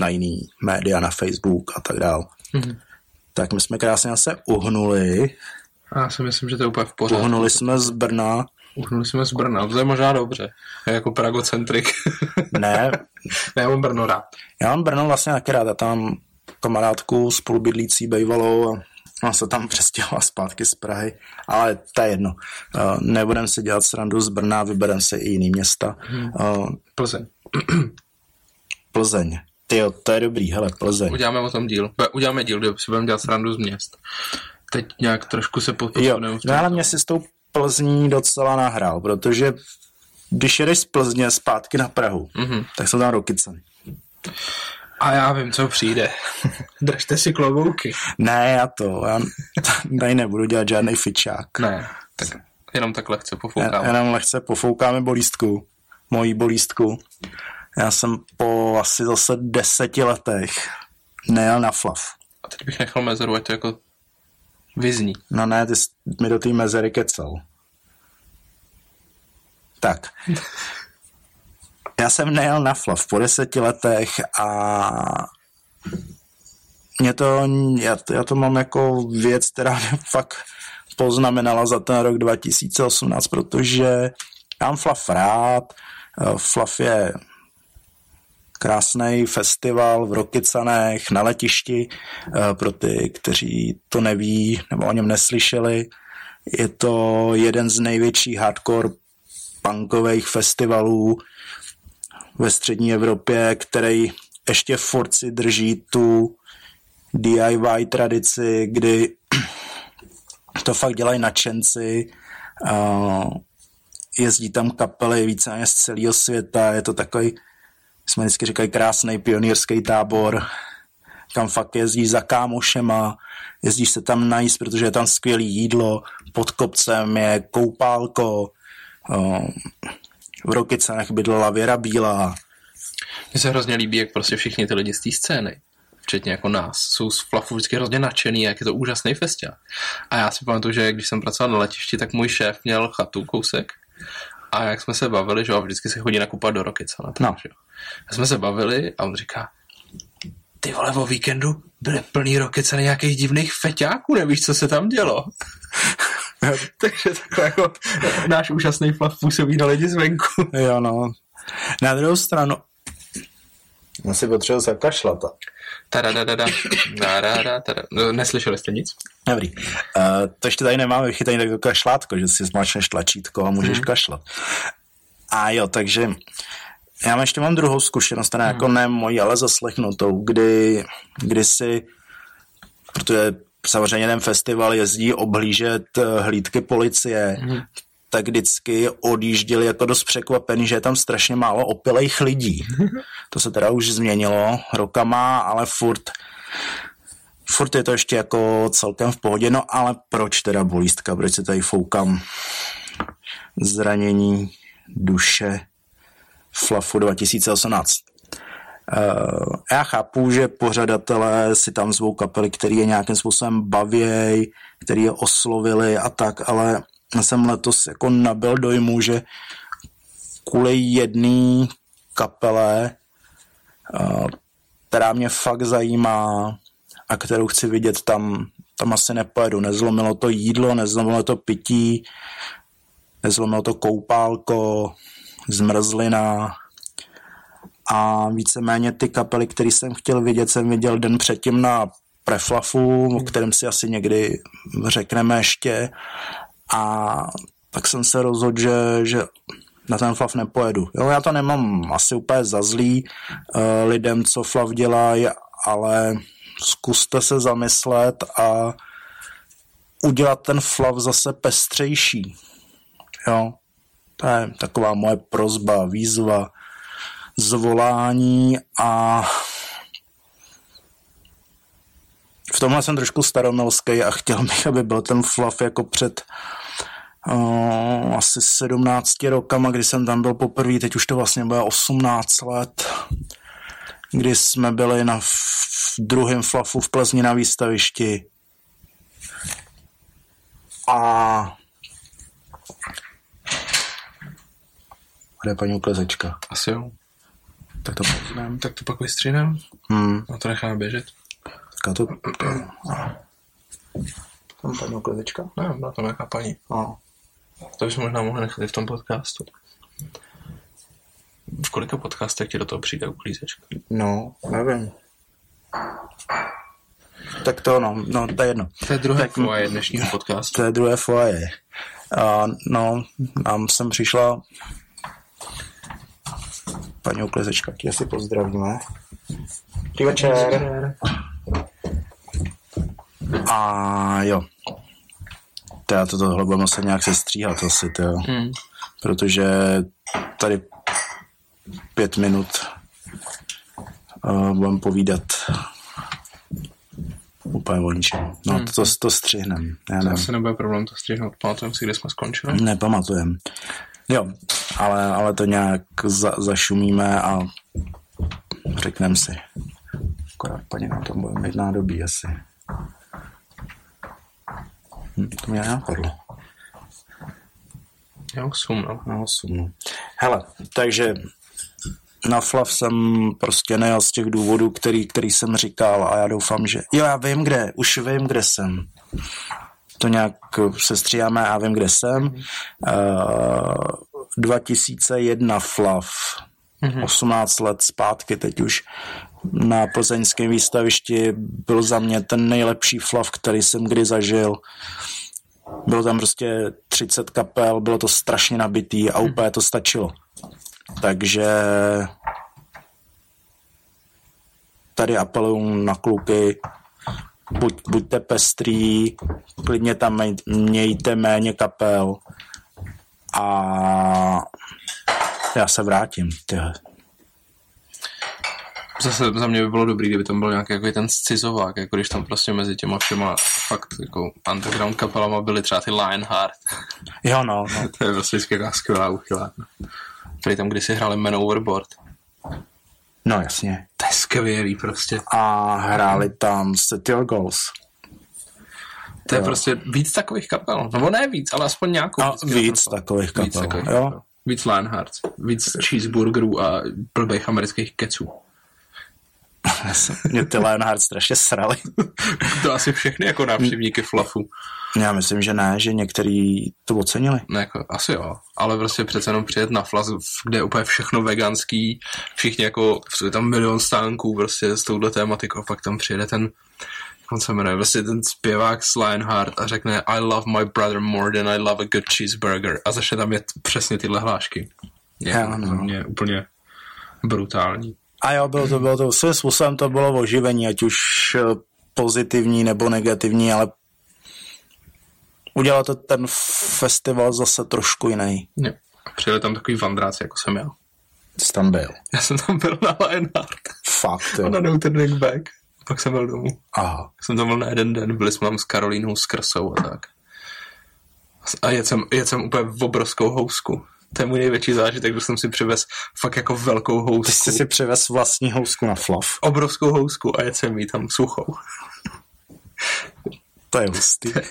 na jiný média, na Facebook a tak dál. Mm-hmm. Tak my jsme krásně se uhnuli. Já si myslím, že to je úplně v pořádku. Uhnuli jsme z Brna. Uhnuli jsme z Brna, to je možná dobře. Je jako pragocentrik. ne. [laughs] ne, já mám Brno rád. Já mám Brno vlastně taky rád. Já tam kamarádku spolubydlící bejvalou a ona se tam [laughs] přestěhovala zpátky z Prahy, ale to je jedno. Nebudem si dělat srandu z Brna, vybereme si i jiný města. Uh, Plzeň. [clears throat] Plzeň. Ty to je dobrý, hele, Plzeň. Uděláme o tom díl. Uděláme díl, kde si budeme dělat srandu z měst. Teď nějak trošku se posuneme. No ale mě si s tou Plzní docela nahrál, protože když jedeš z Plzně zpátky na Prahu, mm-hmm. tak jsou tam rokyceny. A já vím, co přijde. [laughs] Držte si klobouky. Ne, já to, já tady nebudu dělat žádný fičák. Ne, tak jenom tak lehce pofoukáme. Jenom lehce pofoukáme bolístku, mojí bolístku. Já jsem po asi zase deseti letech nejel na flav. A teď bych nechal mezeru, ať to jako vyzní. No ne, ty mi do té mezery kecel. Tak. [laughs] Já jsem nejel na flav po deseti letech a mě to, já, já to mám jako věc, která mě [laughs] fakt poznamenala za ten rok 2018, protože mám Flav rád, Flav je krásný festival v Rokycanech na letišti pro ty, kteří to neví nebo o něm neslyšeli. Je to jeden z největších hardcore punkových festivalů ve střední Evropě, který ještě forci drží tu DIY tradici, kdy [clears throat] to fakt dělají nadšenci, jezdí tam kapely více z celého světa, je to takový, jsme vždycky říkají, krásný pionýrský tábor, kam fakt jezdí za kámošema, jezdíš se tam najíst, protože je tam skvělé jídlo, pod kopcem je koupálko, v Rokycanech bydlela Věra Bílá. Mně se hrozně líbí, jak prostě všichni ty lidi z té scény, včetně jako nás, jsou z Flafu vždycky hrozně nadšený, jak je to úžasný festival. A já si pamatuju, že když jsem pracoval na letišti, tak můj šéf měl chatu kousek a jak jsme se bavili, že jo, vždycky se chodí nakupat do Rokycana. No. Že jo. A jsme se bavili a on říká, ty vole, o víkendu byly plný Rokycany nějakých divných feťáků, nevíš, co se tam dělo. [laughs] Takže takhle jako náš úžasný flav působí na lidi zvenku. [laughs] jo, no. Na druhou stranu, já si potřebuji zakašlat. Tadadadada. No, neslyšeli jste nic? Dobrý. Uh, to ještě tady nemáme vychytaný tak kašlátko, že si zmačneš tlačítko a můžeš hmm. kašlat. A jo, takže já ještě mám druhou zkušenost, teda hmm. jako ne moji, ale zaslechnutou, kdy, kdy si, protože samozřejmě ten festival jezdí oblížet eh, hlídky policie, mm. tak vždycky odjížděli jako dost překvapený, že je tam strašně málo opilejch lidí. [laughs] To se teda už změnilo rokama, ale furt furt je to ještě jako celkem v pohodě, no ale proč teda bolístka, proč se tady foukám zranění duše Flafu 2018. Uh, já chápu, že pořadatelé si tam zvou kapely, který je nějakým způsobem bavěj, který je oslovili a tak, ale jsem letos jako nabil dojmu, že kvůli jedné kapele, uh, která mě fakt zajímá a kterou chci vidět, tam, tam asi nepojedu. Nezlomilo to jídlo, nezlomilo to pití, nezlomilo to koupálko, zmrzlina, a víceméně ty kapely, které jsem chtěl vidět, jsem viděl den předtím na Preflafu, o kterém si asi někdy řekneme ještě a tak jsem se rozhodl, že, že na ten flav nepojedu. Jo, já to nemám asi úplně za zlý uh, lidem, co flav dělají, ale zkuste se zamyslet a udělat ten flav zase pestřejší. Jo, to je taková moje prozba, výzva zvolání a v tomhle jsem trošku staromilský a chtěl bych, aby byl ten fluff jako před uh, asi 17 rokama, kdy jsem tam byl poprvé, teď už to vlastně bylo 18 let, kdy jsme byli na druhém flafu v Plzni na výstavišti. A kde je paní uklezečka? Asi jo. Tak to poznám. Tak to pak vystřídám Hmm, a to necháme běžet. tak to... Tam paní uklezečka? Ne, byla tam nějaká paní. No. To bychom možná mohli nechat i v tom podcastu. V kolika podcastech ti do toho přijde uklízečka? no, nevím. Tak to no, no to je jedno. To je druhé foje dnešního podcastu. To je druhé foaje. A no, nám sem přišla paní uklezečka, tě si pozdravíme. Dobrý večer. A jo. Já to tohle budeme muset nějak sestříhat asi, to jo. Hmm. Protože tady pět minut uh, budeme povídat úplně o ničem. No, Hmm. to, to střihnem. Já To nevím. asi nebude problém to střihnout. Pamatujeme si, kde jsme skončili? Nepamatujem. Jo, ale, ale to nějak za, zašumíme a řekneme si. Akorát paní nám to bude mít nádobí asi. Hm, to mě nenapadlo. Jo, sum, no. No, sumnu. Hele, takže na Flav jsem prostě nejel z těch důvodů, který, který jsem říkal a já doufám, že... Jo, já vím, kde, už vím, kde jsem. To nějak sestříháme a vím, kde jsem. Uh, 2001 Flav. Mhm. 18 let zpátky teď už na plzeňském výstavišti byl za mě ten nejlepší flav, který jsem kdy zažil. Bylo tam prostě 30 kapel, bylo to strašně nabitý a úplně to stačilo. Takže tady apeluju na kluky, buď, buďte pestrý, klidně tam mějte méně kapel a já se vrátím. Tyhle. Zase za mě by bylo dobrý, kdyby tam byl nějaký jako ten scizovák, jako když tam prostě mezi těma všema fakt jako underground kapelama byly třeba ty Lionheart. Jo, no, no. [laughs] to je prostě taková skvělá uchylárna. Který tam kdysi hráli Man Overboard. No jasně. To je skvělý prostě. A hráli tam Your Goals. To je Jo. prostě víc takových kapel. Nebo ne víc, ale aspoň nějakou. A víc takových Víc kapel. takových Jo? kapel. Víc Lionheart. Víc cheeseburgerů a blbých amerických keců. [laughs] Mě ty Lionheart strašně srali. [laughs] To asi všechny jako návštěvníky flafu. Já myslím, že ne, že některý to ocenili. Ne, jako, asi jo, ale prostě přece jenom přijet na flas, kde je úplně všechno veganský, všichni jako, je tam milion stánků prostě s touhle tématikou, pak tam přijede ten, jak on se jmenuje, prostě ten zpěvák z Lionheart a řekne I love my brother more than I love a good cheeseburger a začne tam jet přesně tyhle hlášky. Je Já, to no. mě úplně brutální. A jo, bylo to, bylo to, svým způsobem to bylo oživení, ať už eh, pozitivní nebo negativní, ale udělal to ten festival zase trošku jiný. Jo. A přijeli tam takový vandráci, jako jsem já. Jsi tam byl. Já jsem tam byl na Lionheart Fakt, a jo. na No Turning Back. Pak jsem byl domů. Aha. Jsem tam byl na jeden den, byli jsme tam s Karolínou, s Krsou a tak. A jet jsem, jet jsem úplně v obrovskou housku. To je můj největší zážitek, že jsem si přivez fakt jako velkou Ty housku. jsi si přivez vlastní housku na flav. Obrovskou housku a jet jsem jí tam suchou. To je hustý. [laughs]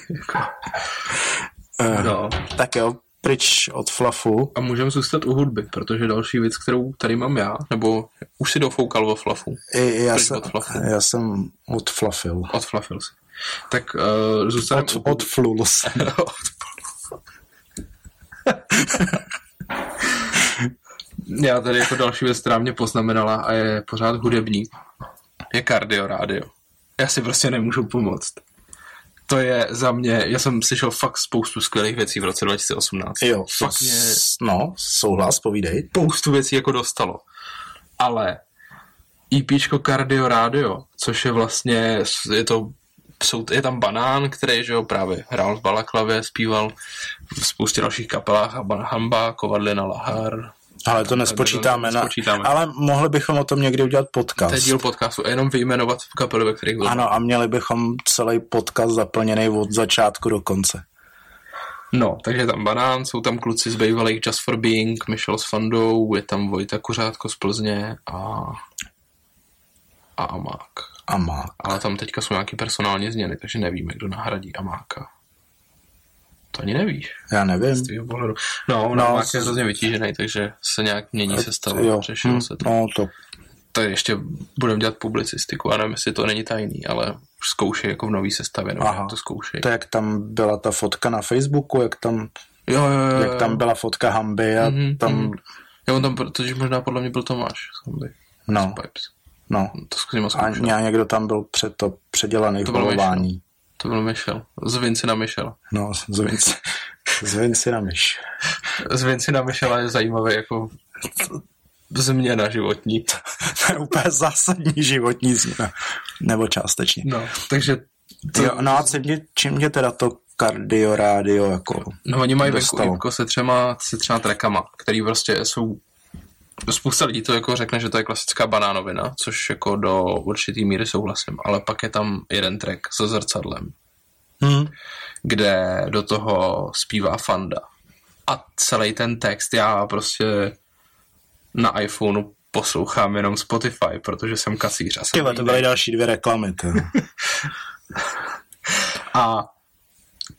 Eh, no. Tak jo, pryč od flafu. A můžeme zůstat u hudby, protože další věc, kterou tady mám já, nebo už si dofoukal o flafu, I, já, Pryč jsem, od flafu. já jsem odflafil. odflafil si. Tak uh, zůstaneme Od, u- odflul jsem. [laughs] Já tady jako další věc, která mě poznamenala a je pořád hudební, je kardio rádio. Já si prostě nemůžu pomoct. To je za mě, já jsem slyšel fakt spoustu skvělých věcí v roce 2018. Jo, fakt mě s- no, souhlas, povídej. spoustu věcí jako dostalo. Ale EPčko Cardio Radio, což je vlastně, je to jsou, je tam Banán, který že jo, právě hrál v Balaklavě, zpíval v spoustě dalších kapelách, a Hamba, Kovadlina, Lahar. Ale to nespočítáme. Na, nespočítáme. ale mohli bychom o tom někdy udělat To je podcast. díl podcastu a jenom vyjmenovat kapely, ve kterých byl. Ano, a měli bychom celý podcast zaplněný od začátku do konce. No, takže tam Banán, jsou tam kluci z bývalých Just for Being, Michel s Fandou, je tam Vojta Kuřátko z Plzně a, a Amák. Amák. Ale tam teďka jsou nějaké personální změny, takže nevíme, kdo nahradí Amáka. To ani nevíš. Já nevím. Z tvýho pohledu. No, no, No, Amák je hrozně vytížený, takže se nějak mění sestava. Jo, Řešilo hm, se to. No, to Tak ještě budeme dělat publicistiku, já nevím, jestli to není tajný, ale už zkoušej jako v nový sestavě, nebo Aha. to zkoušej. To jak tam byla ta fotka na Facebooku, jak tam, Jo, jo, jo. jak tam byla fotka Hamby a Mhm, tam, mhm. Jo, on tam, protože možná podle mě byl Tomáš Samby. no, Pipes. No. To zkusím A zkoušet. ně- někdo tam byl před to předělaný To v bylo holování. To byl Michel. Z Vinci na Michel. No, z Vinci, z Vinci na myš. Z Vinci na Michela je zajímavý jako změna životní. [laughs] To je úplně zásadní životní změna. Nebo částečně. No, takže to, Jo, no a co mě, čím mě teda to kardio rádio jako No oni mají venku se třema, se třema trackama, který prostě jsou spousta lidí to jako řekne, že to je klasická banánovina, což jako do určitý míry souhlasím, ale pak je tam jeden track se zrcadlem, Hmm. kde do toho zpívá Fanda. A celý ten text já prostě na iPhoneu poslouchám jenom Spotify, protože jsem kasíř a jsem Tyhle, to byly další dvě reklamy. To. [laughs] A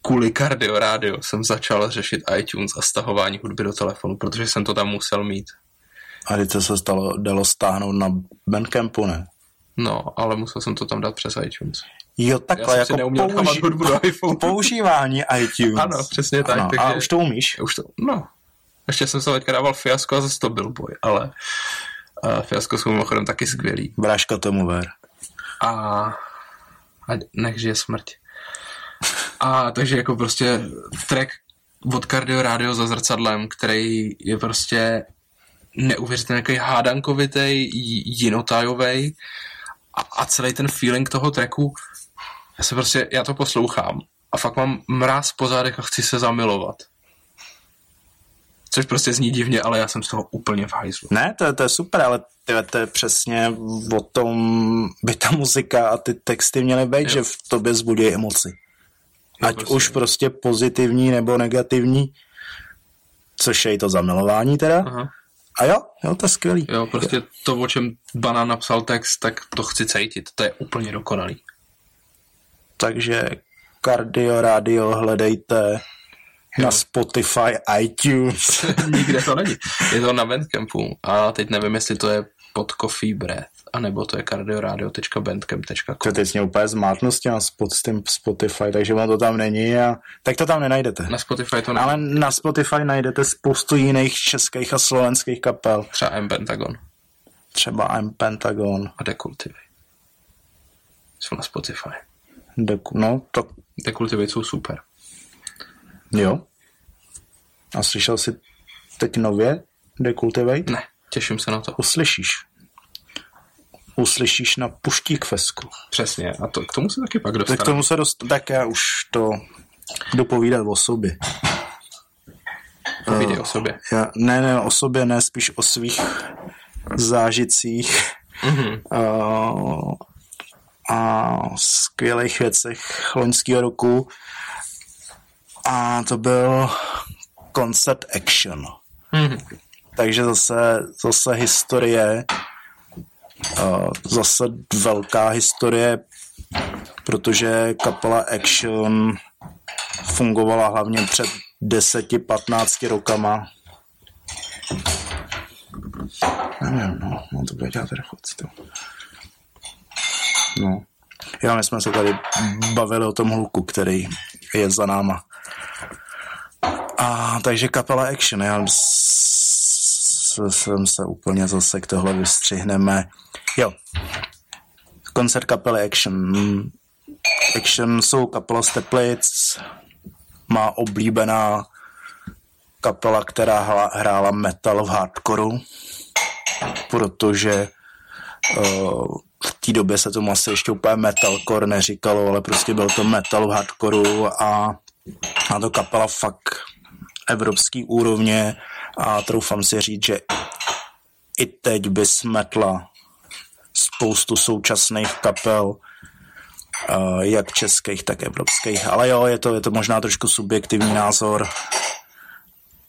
kvůli Cardio Radio jsem začal řešit iTunes a stahování hudby do telefonu, protože jsem to tam musel mít. A teď se stalo, dalo stáhnout na Bandcampu, ne? No, ale musel jsem to tam dát přes iTunes. Jo, Já takhle, jsem jako neuměl použi- hudbu do [laughs] iPhone. používání iTunes. Ano, přesně tak. Ano, takže A už to umíš? už to, no. Ještě jsem se teďka dával fiasko a zase to byl boj, ale uh, fiasko jsou mimochodem taky skvělý. Bráška tomu ver. A, a nech žije smrť. A takže jako prostě track od Cardio Radio za zrcadlem, který je prostě neuvěřitelně takový hádankovitej, jinotajovej a, a celý ten feeling toho tracku, já se prostě, já to poslouchám a fakt mám mráz po zádech a chci se zamilovat. Což prostě zní divně, ale já jsem z toho úplně v hajzlu. Ne, to, je- to je super, ale tyhle, to je přesně o tom, by ta muzika a ty texty měly být, Jo. že v tobě zbudí emoci. Jo, Ať prostě. už prostě pozitivní nebo negativní, což je i to zamilování teda. Aha. A jo, jo, to je skvělý. Jo, prostě to, o čem Banán napsal text, tak to chci cítit. To je úplně dokonalý. Takže Cardio Radio hledejte na Spotify, iTunes. [laughs] Nikde to není. Je to na Bandcampu a teď nevím, jestli to je pod Coffee Breath, anebo to je cardioradio.bandcamp.com. To teď mě úplně zmátnu s těma spot, s tím Spotify, takže ono to tam není a tak to tam nenajdete. Na Spotify to není. Ale na Spotify najdete spoustu jiných českých a slovenských kapel. Třeba M Pentagon Třeba I'm Pentagon. a Decultivate. Jsou na Spotify. Deku, no, to Decultivate jsou super. jo. A slyšel jsi teď nově Decultivate? Ne, těším se na to. Uslyšíš. Uslyšíš na Puštík Fesku. Přesně. A to, k tomu se taky pak Tak dostaneme. k tomu se dost... Tak já už to jdu povídat o sobě. Povídej o sobě. Já, ne, ne, o sobě, ne, spíš o svých zážitcích Mhm. uh, a skvělých věcech loňského roku. A to byl koncert Action. Mhm. Takže zase, zase historie, zase velká historie, protože kapela Action fungovala hlavně před 10-15 rokama. Nevím, no, no to bude dělat chuť. To. No. Jo, my jsme se tady bavili o tom hluku, který je za náma. A takže kapela Action, já jsem se úplně zase k tohle vystřihneme. Jo, koncert kapely Action. Action jsou kapela z Teplic, má oblíbená kapela, která hla, hrála metal v hardcoreu, protože uh, v té době se tomu asi ještě úplně metalcore neříkalo, ale prostě byl to metal v hardcoreu a, a to kapela fakt evropský úrovně a troufám si říct, že i teď by smetla spoustu současných kapel uh, jak českých, tak evropských. Ale jo, je to, je to možná trošku subjektivní názor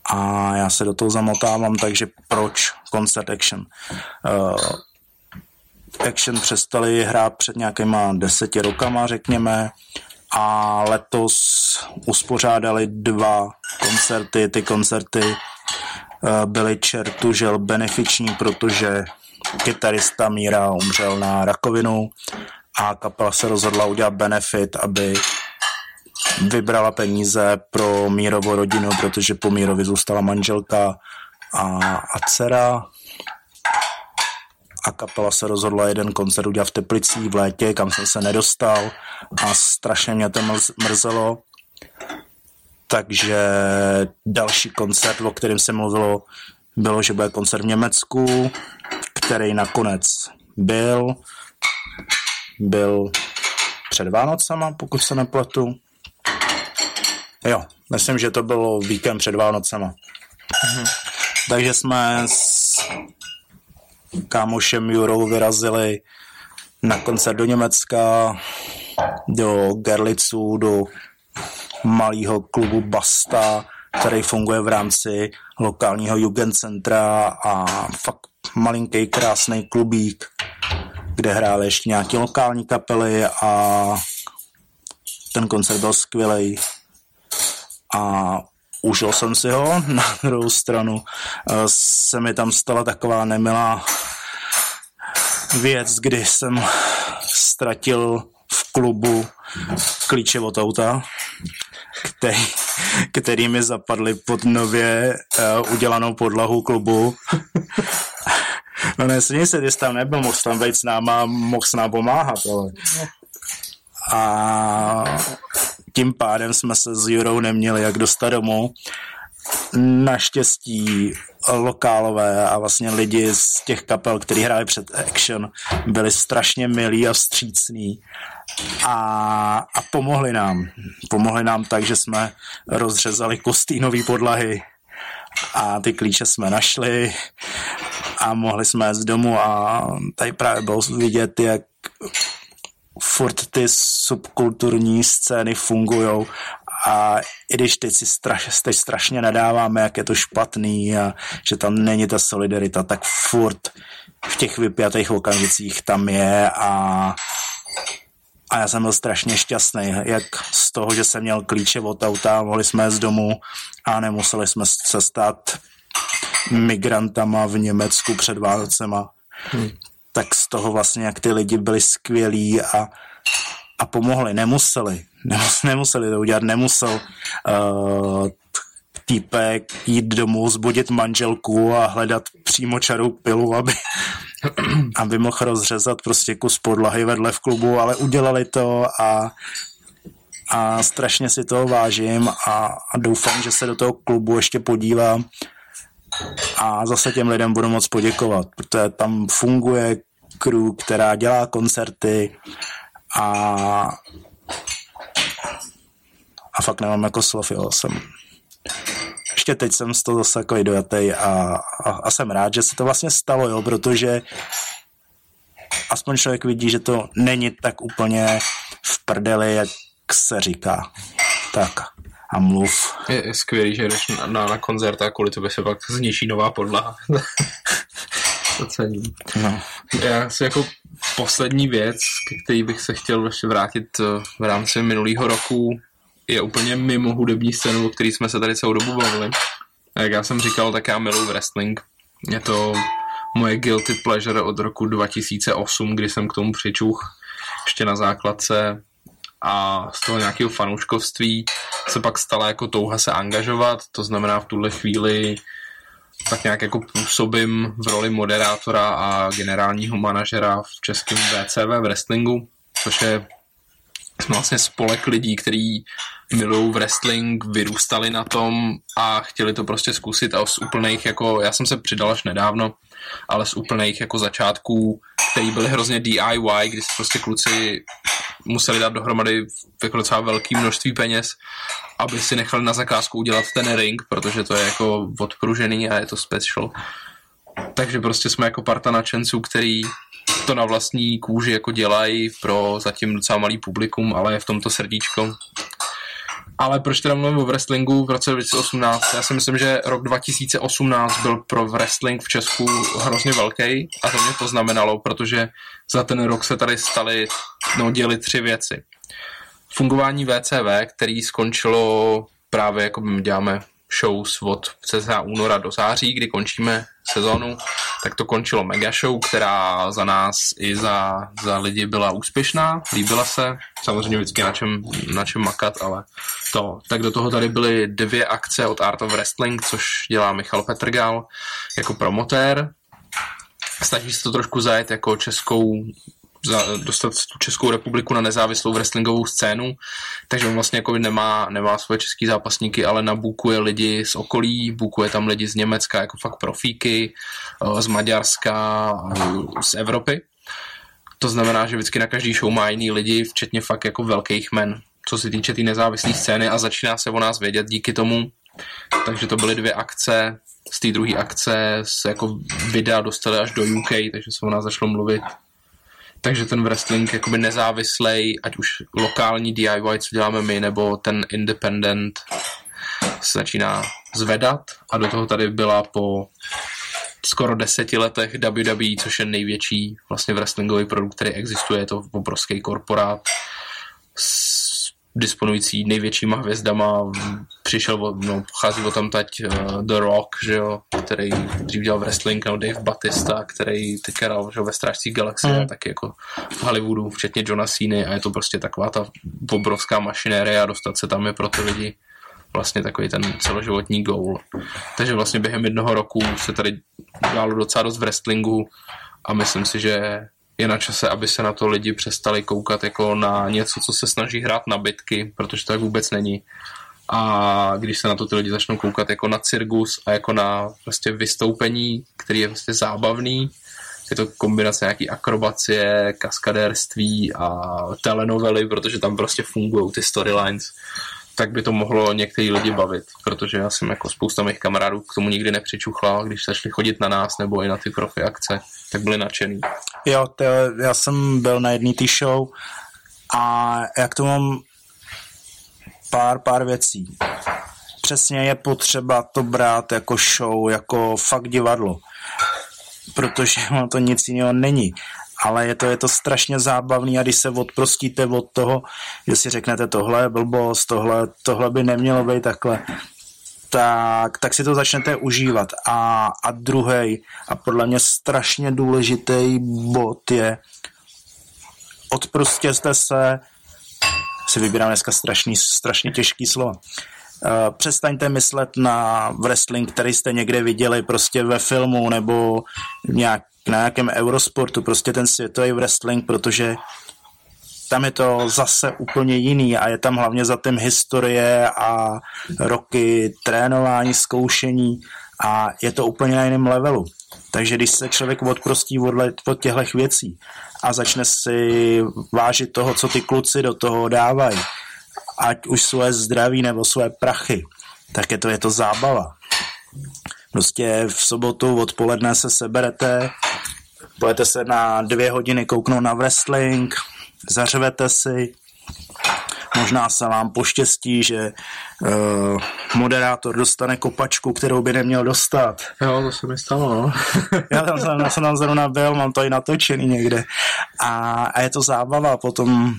a já se do toho zamotávám, takže proč Concert Action? Uh, Action přestali hrát před nějakýma deseti rokama, řekněme, a letos uspořádali dva koncerty. Ty koncerty uh, byly čertužel benefiční, protože kytarista Míra umřel na rakovinu a kapela se rozhodla udělat benefit, aby vybrala peníze pro Mírovou rodinu, protože po Mírovi zůstala manželka a, a dcera a kapela se rozhodla jeden koncert udělat v Teplicích v létě, kam jsem se nedostal a strašně mě to mrzelo. Takže další koncert, o kterém se mluvilo, bylo, že bude koncert v Německu, který nakonec byl. Byl před Vánocama, pokud se nepletu. Jo, myslím, že to bylo víkend před Vánocema. Mhm. Takže jsme s kámošem Jurou vyrazili na koncert do Německa, do Gerlicu, do malého klubu Basta, který funguje v rámci lokálního Jugendcentra a fakt malinký krásný klubík, kde hráli ještě nějaké lokální kapely a ten koncert byl skvělý a užil jsem si ho. [laughs] Na druhou stranu eh, se mi tam stala taková nemilá věc, kdy jsem ztratil v klubu klíče od auta, který, který mi zapadly pod nově uh, udělanou podlahu klubu. no ne, se, ty tam nebyl, mohl tam být s náma, mohl s nám pomáhat, ale... A tím pádem jsme se s Jurou neměli jak dostat domů. Naštěstí lokálové a vlastně lidi z těch kapel, kteří hráli před Action, byli strašně milí a vstřícní a, a pomohli nám. Pomohli nám tak, že jsme rozřezali kostýnové podlahy a ty klíče jsme našli a mohli jsme z domu a tady právě bylo vidět, jak furt ty subkulturní scény fungují a i když teď si straš, teď strašně nadáváme, jak je to špatný a že tam není ta solidarita, tak furt v těch vypjatých okamžicích tam je a a já jsem byl strašně šťastný, jak z toho, že jsem měl klíče od auta, mohli jsme z domu a nemuseli jsme se stát migrantama v Německu před Vánocema. Hmm tak z toho vlastně, jak ty lidi byli skvělí a, a pomohli, nemuseli, nemus, [laughs] nemuseli to udělat, nemusel uh, týpek jít domů, zbudit manželku a hledat přímo čarou pilu, aby, [clears throat] aby mohl rozřezat prostě kus podlahy vedle v klubu, ale udělali to a, a strašně si toho vážím a, a doufám, že se do toho klubu ještě podívám a zase těm lidem budu moc poděkovat, protože tam funguje crew, která dělá koncerty a a fakt nemám jako slov, jo, jsem ještě teď jsem z toho zase takový dojatý a, a, a, jsem rád, že se to vlastně stalo, jo, protože aspoň člověk vidí, že to není tak úplně v prdeli, jak se říká. Tak a mluv. Je, je skvělý, že jdeš na, na, na koncert a kvůli tobě se pak zničí nová podlaha. [laughs] to cením. No. Já si jako poslední věc, který bych se chtěl ještě vrátit eh, v rámci minulého roku, je úplně mimo hudební scénu, o který jsme se tady celou dobu bavili. A jak já jsem říkal, tak já miluji wrestling. Je to moje guilty pleasure od roku 2008, kdy jsem k tomu přičuch ještě na základce a z toho nějakého fanouškovství se pak stala jako touha se angažovat, to znamená v tuhle chvíli tak nějak jako působím v roli moderátora a generálního manažera v českém VCV v wrestlingu, což je vlastně spolek lidí, kteří milují wrestling, vyrůstali na tom a chtěli to prostě zkusit a z úplných, jako já jsem se přidal až nedávno, ale z úplných jako začátků, který byly hrozně DIY, kdy se prostě kluci museli dát dohromady jako docela velké množství peněz, aby si nechali na zakázku udělat ten ring, protože to je jako odpružený a je to special takže prostě jsme jako parta nadšenců, který to na vlastní kůži jako dělají pro zatím docela malý publikum, ale je v tomto srdíčko. Ale proč teda mluvím o wrestlingu v roce 2018? Já si myslím, že rok 2018 byl pro wrestling v Česku hrozně velký a to mě poznamenalo, protože za ten rok se tady staly, no děli tři věci. Fungování VCV, který skončilo právě jako my děláme shows od cca února do září, kdy končíme sezónu, tak to končilo mega show, která za nás i za, za lidi byla úspěšná, líbila se, samozřejmě vždycky na čem, na čem makat, ale to. Tak do toho tady byly dvě akce od Art of Wrestling, což dělá Michal Petrgal jako promotér, snaží se to trošku zajet jako českou za, dostat tu Českou republiku na nezávislou wrestlingovou scénu, takže on vlastně jako nemá, nemá svoje český zápasníky, ale nabukuje lidi z okolí, bukuje tam lidi z Německa, jako fakt profíky, eh, z Maďarska, eh, z Evropy. To znamená, že vždycky na každý show má jiný lidi, včetně fakt jako velkých men, co se týče té tý nezávislé scény a začíná se o nás vědět díky tomu. Takže to byly dvě akce, z té druhé akce se jako videa dostaly až do UK, takže se o nás začalo mluvit takže ten wrestling jakoby nezávislej, ať už lokální DIY, co děláme my, nebo ten independent se začíná zvedat. A do toho tady byla po skoro deseti letech WWE, což je největší vlastně wrestlingový produkt, který existuje, je to obrovský korporát s disponující největšíma hvězdama. Přišel, no, pochází o tam tať uh, The Rock, že jo, který dřív dělal wrestling, nebo Dave Batista, který teď hrál že ve Strážcích galaxie, mm. taky jako v Hollywoodu, včetně Johna Cena a je to prostě taková ta obrovská mašinérie a dostat se tam je pro ty lidi vlastně takový ten celoživotní goal. Takže vlastně během jednoho roku se tady dělalo docela dost wrestlingu a myslím si, že je na čase, aby se na to lidi přestali koukat jako na něco, co se snaží hrát na bitky, protože to tak vůbec není. A když se na to ty lidi začnou koukat jako na cirkus a jako na prostě vystoupení, který je prostě zábavný, je to kombinace nějaký akrobacie, kaskadérství a telenovely, protože tam prostě fungují ty storylines, tak by to mohlo některý lidi bavit, protože já jsem jako spousta mých kamarádů k tomu nikdy nepřičuchlal, když začali chodit na nás nebo i na ty profi akce, tak byli nadšený. Jo, to, já jsem byl na jedné té show a jak to mám pár, pár věcí. Přesně je potřeba to brát jako show, jako fakt divadlo, protože ono to nic jiného není ale je to, je to strašně zábavný a když se odprostíte od toho, že si řeknete tohle je blbost, tohle, tohle by nemělo být takhle, tak, tak si to začnete užívat. A, a druhý, a podle mě strašně důležitý bod je, odprostěte se, si vybírám dneska strašný, strašně těžký slovo, Uh, přestaňte myslet na wrestling, který jste někde viděli prostě ve filmu nebo nějak, na nějakém eurosportu, prostě ten světový wrestling, protože tam je to zase úplně jiný a je tam hlavně za tím historie a roky trénování, zkoušení a je to úplně na jiném levelu. Takže když se člověk odprostí od, těchto věcí a začne si vážit toho, co ty kluci do toho dávají, ať už svoje zdraví nebo svoje prachy, tak je to, je to zábava. Prostě v sobotu odpoledne se seberete, budete se na dvě hodiny kouknout na wrestling, zařvete si, možná se vám poštěstí, že uh, moderátor dostane kopačku, kterou by neměl dostat. Jo, to se mi stalo, no. [laughs] já, tam, jsem, já jsem tam zrovna byl, mám to i natočený někde. A, a je to zábava, potom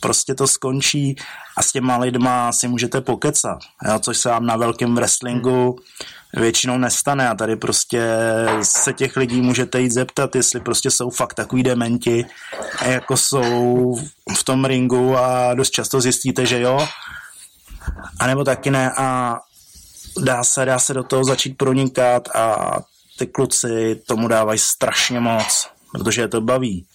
prostě to skončí a s těma lidma si můžete pokecat, jo, což se vám na velkém wrestlingu většinou nestane a tady prostě se těch lidí můžete jít zeptat, jestli prostě jsou fakt takový dementi, jako jsou v tom ringu a dost často zjistíte, že jo, a nebo taky ne a dá se, dá se do toho začít pronikat a ty kluci tomu dávají strašně moc, protože je to baví.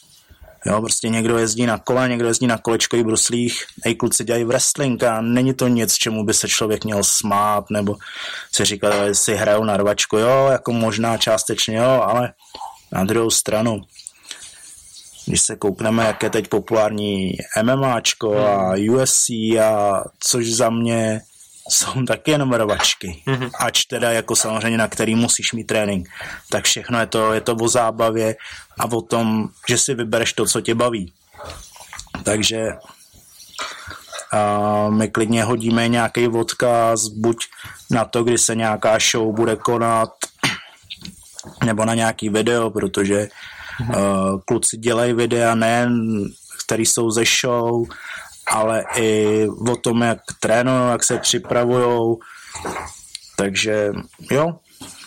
Jo, prostě někdo jezdí na kole, někdo jezdí na kolečkových bruslích, hej, kluci dělají wrestling a není to nic, čemu by se člověk měl smát, nebo si říkat, že si hrajou na rvačku, jo, jako možná částečně, jo, ale na druhou stranu, když se koukneme, jak je teď populární MMAčko a UFC a což za mě jsou taky jenom rovačky. Mm-hmm. Ač teda jako samozřejmě, na který musíš mít trénink. Tak všechno je to, je to o zábavě a o tom, že si vybereš to, co tě baví. Takže a my klidně hodíme nějaký odkaz, buď na to, kdy se nějaká show bude konat, nebo na nějaký video, protože uh, kluci dělají videa nejen, který jsou ze show, ale i o tom, jak trénují, jak se připravují. Takže jo.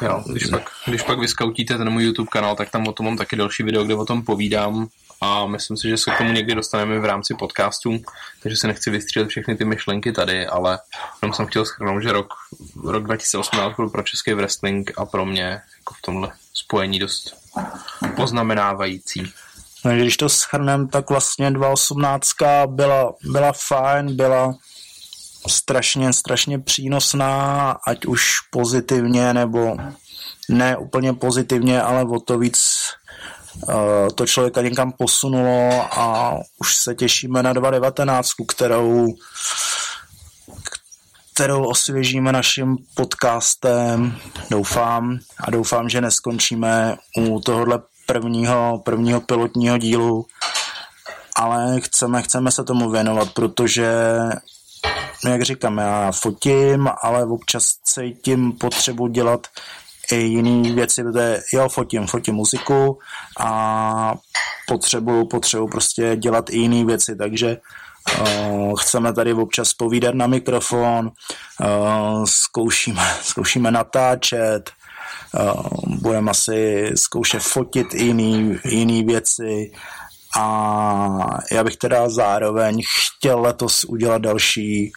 Jo, když pak, když pak vyskautíte ten můj YouTube kanál, tak tam o tom mám taky další video, kde o tom povídám a myslím si, že se k tomu někdy dostaneme v rámci podcastu, takže se nechci vystřílet všechny ty myšlenky tady, ale jenom jsem chtěl schrnout, že rok, rok 2018 byl pro český wrestling a pro mě jako v tomhle spojení dost poznamenávající. No, když to schrnem, tak vlastně 2018 byla, byla fajn, byla strašně, strašně přínosná, ať už pozitivně nebo ne úplně pozitivně, ale o to víc uh, to člověka někam posunulo a už se těšíme na 2019, kterou kterou osvěžíme naším podcastem, doufám, a doufám, že neskončíme u tohohle prvního, prvního pilotního dílu, ale chceme, chceme se tomu věnovat, protože jak říkám, já fotím, ale občas cítím potřebu dělat i jiné věci, protože jo, fotím, fotím muziku a potřebuju, potřebuju prostě dělat i jiné věci, takže uh, chceme tady občas povídat na mikrofon, uh, zkoušíme, [laughs] zkoušíme natáčet, budeme asi zkoušet fotit jiný, jiný věci. A já bych teda zároveň chtěl letos udělat další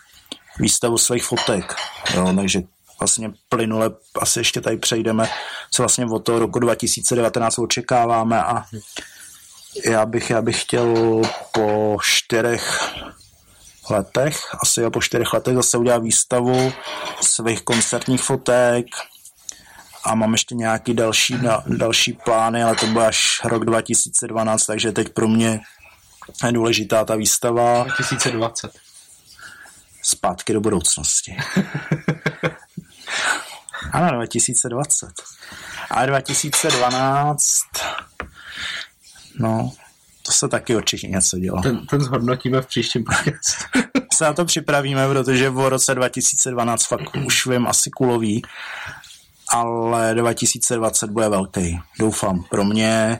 výstavu svých fotek, jo, takže vlastně plynule asi ještě tady přejdeme, co vlastně od toho roku 2019 očekáváme. A já bych, já bych chtěl po čtyřech letech, asi po čtyřech letech zase udělat výstavu svých koncertních fotek a mám ještě nějaký další, další plány, ale to bude až rok 2012, takže teď pro mě je důležitá ta výstava. 2020. Zpátky do budoucnosti. [laughs] ano, 2020. A 2012, no, to se taky určitě něco dělo. Ten, ten zhodnotíme v příštím podcastu. [laughs] se na to připravíme, protože v roce 2012 fakt už vím asi kulový, ale 2020 bude velký, doufám, pro mě.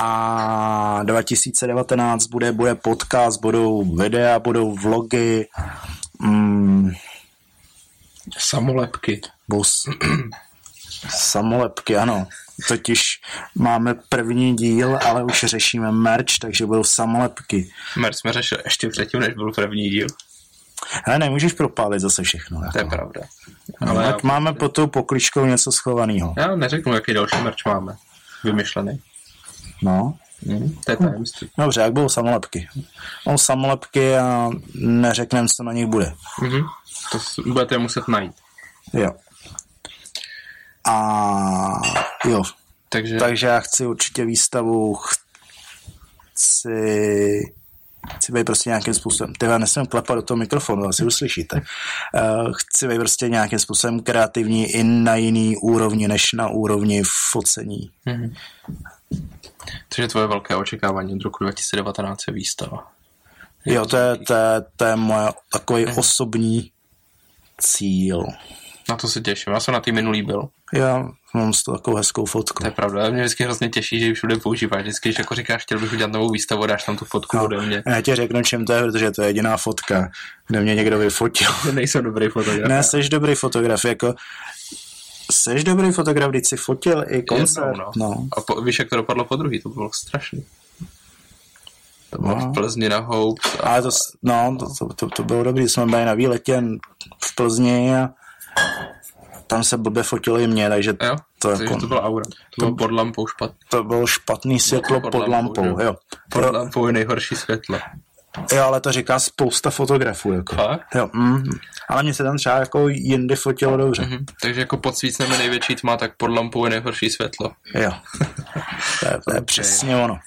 A 2019 bude, bude podcast, budou videa, budou vlogy, mm, Samolepky. Bus. Samolepky, ano. Totiž máme první díl, ale už řešíme merch, takže budou samolepky. Merch jsme řešili ještě předtím, než byl první díl. Ale nemůžeš propálit zase všechno. Jako. To je pravda. No, ale tak já... máme pod tou pokličkou něco schovaného. Já neřeknu, jaký další merch máme. Vymyšlený. No. Mm, to je tajemství. Dobře, jak budou samolepky? Budou samolepky a neřekneme, co na nich bude. Mm-hmm. To budete muset najít. Jo. A jo. Takže... Takže já chci určitě výstavu, chci chci být prostě nějakým způsobem, teda nesmím klepat do toho mikrofonu, asi uslyšíte. Uh, chci být prostě nějakým způsobem kreativní i na jiný úrovni, než na úrovni focení. Mm-hmm. Takže tvoje velké očekávání od roku 2019 je výstava. Jo, to je, to je, to je moje takový mm-hmm. osobní cíl. Na to se těším. Já jsem na ty minulý byl. Já mám z toho takovou hezkou fotku. To je pravda. Mě vždycky hrozně těší, že ji všude používáš. Vždycky, když jako říkáš, chtěl bych udělat novou výstavu, dáš tam tu fotku no, ode mě. Já ti řeknu, čím to je, protože to je jediná fotka, kde mě někdo vyfotil. Nejsem dobrý fotograf. Ne, jsi dobrý fotograf, jako Jsi dobrý fotograf, když jsi fotil i koncert. Jednou, no. no. A po, víš, jak to dopadlo po druhý, to bylo strašný. To bylo no. v Plzni na Hopes. A... Ale to, no, to, to, to, to bylo dobrý, jsme byli na výletě v Plzni a tam se blbě fotilo i mě, takže jo, to, jako, to byla aura. To, to bylo pod lampou špatný. To bylo špatný světlo pod, pod lampou, lampou jo. Pod Pro... lampou je nejhorší světlo. Jo, ale to říká spousta fotografů. Jako. Jo, mm, ale mě se tam třeba jako jindy fotilo dobře. Mm-hmm. Takže jako pod svícnem největší tma, tak pod lampou je nejhorší světlo. Jo, to je, to je okay. přesně ono.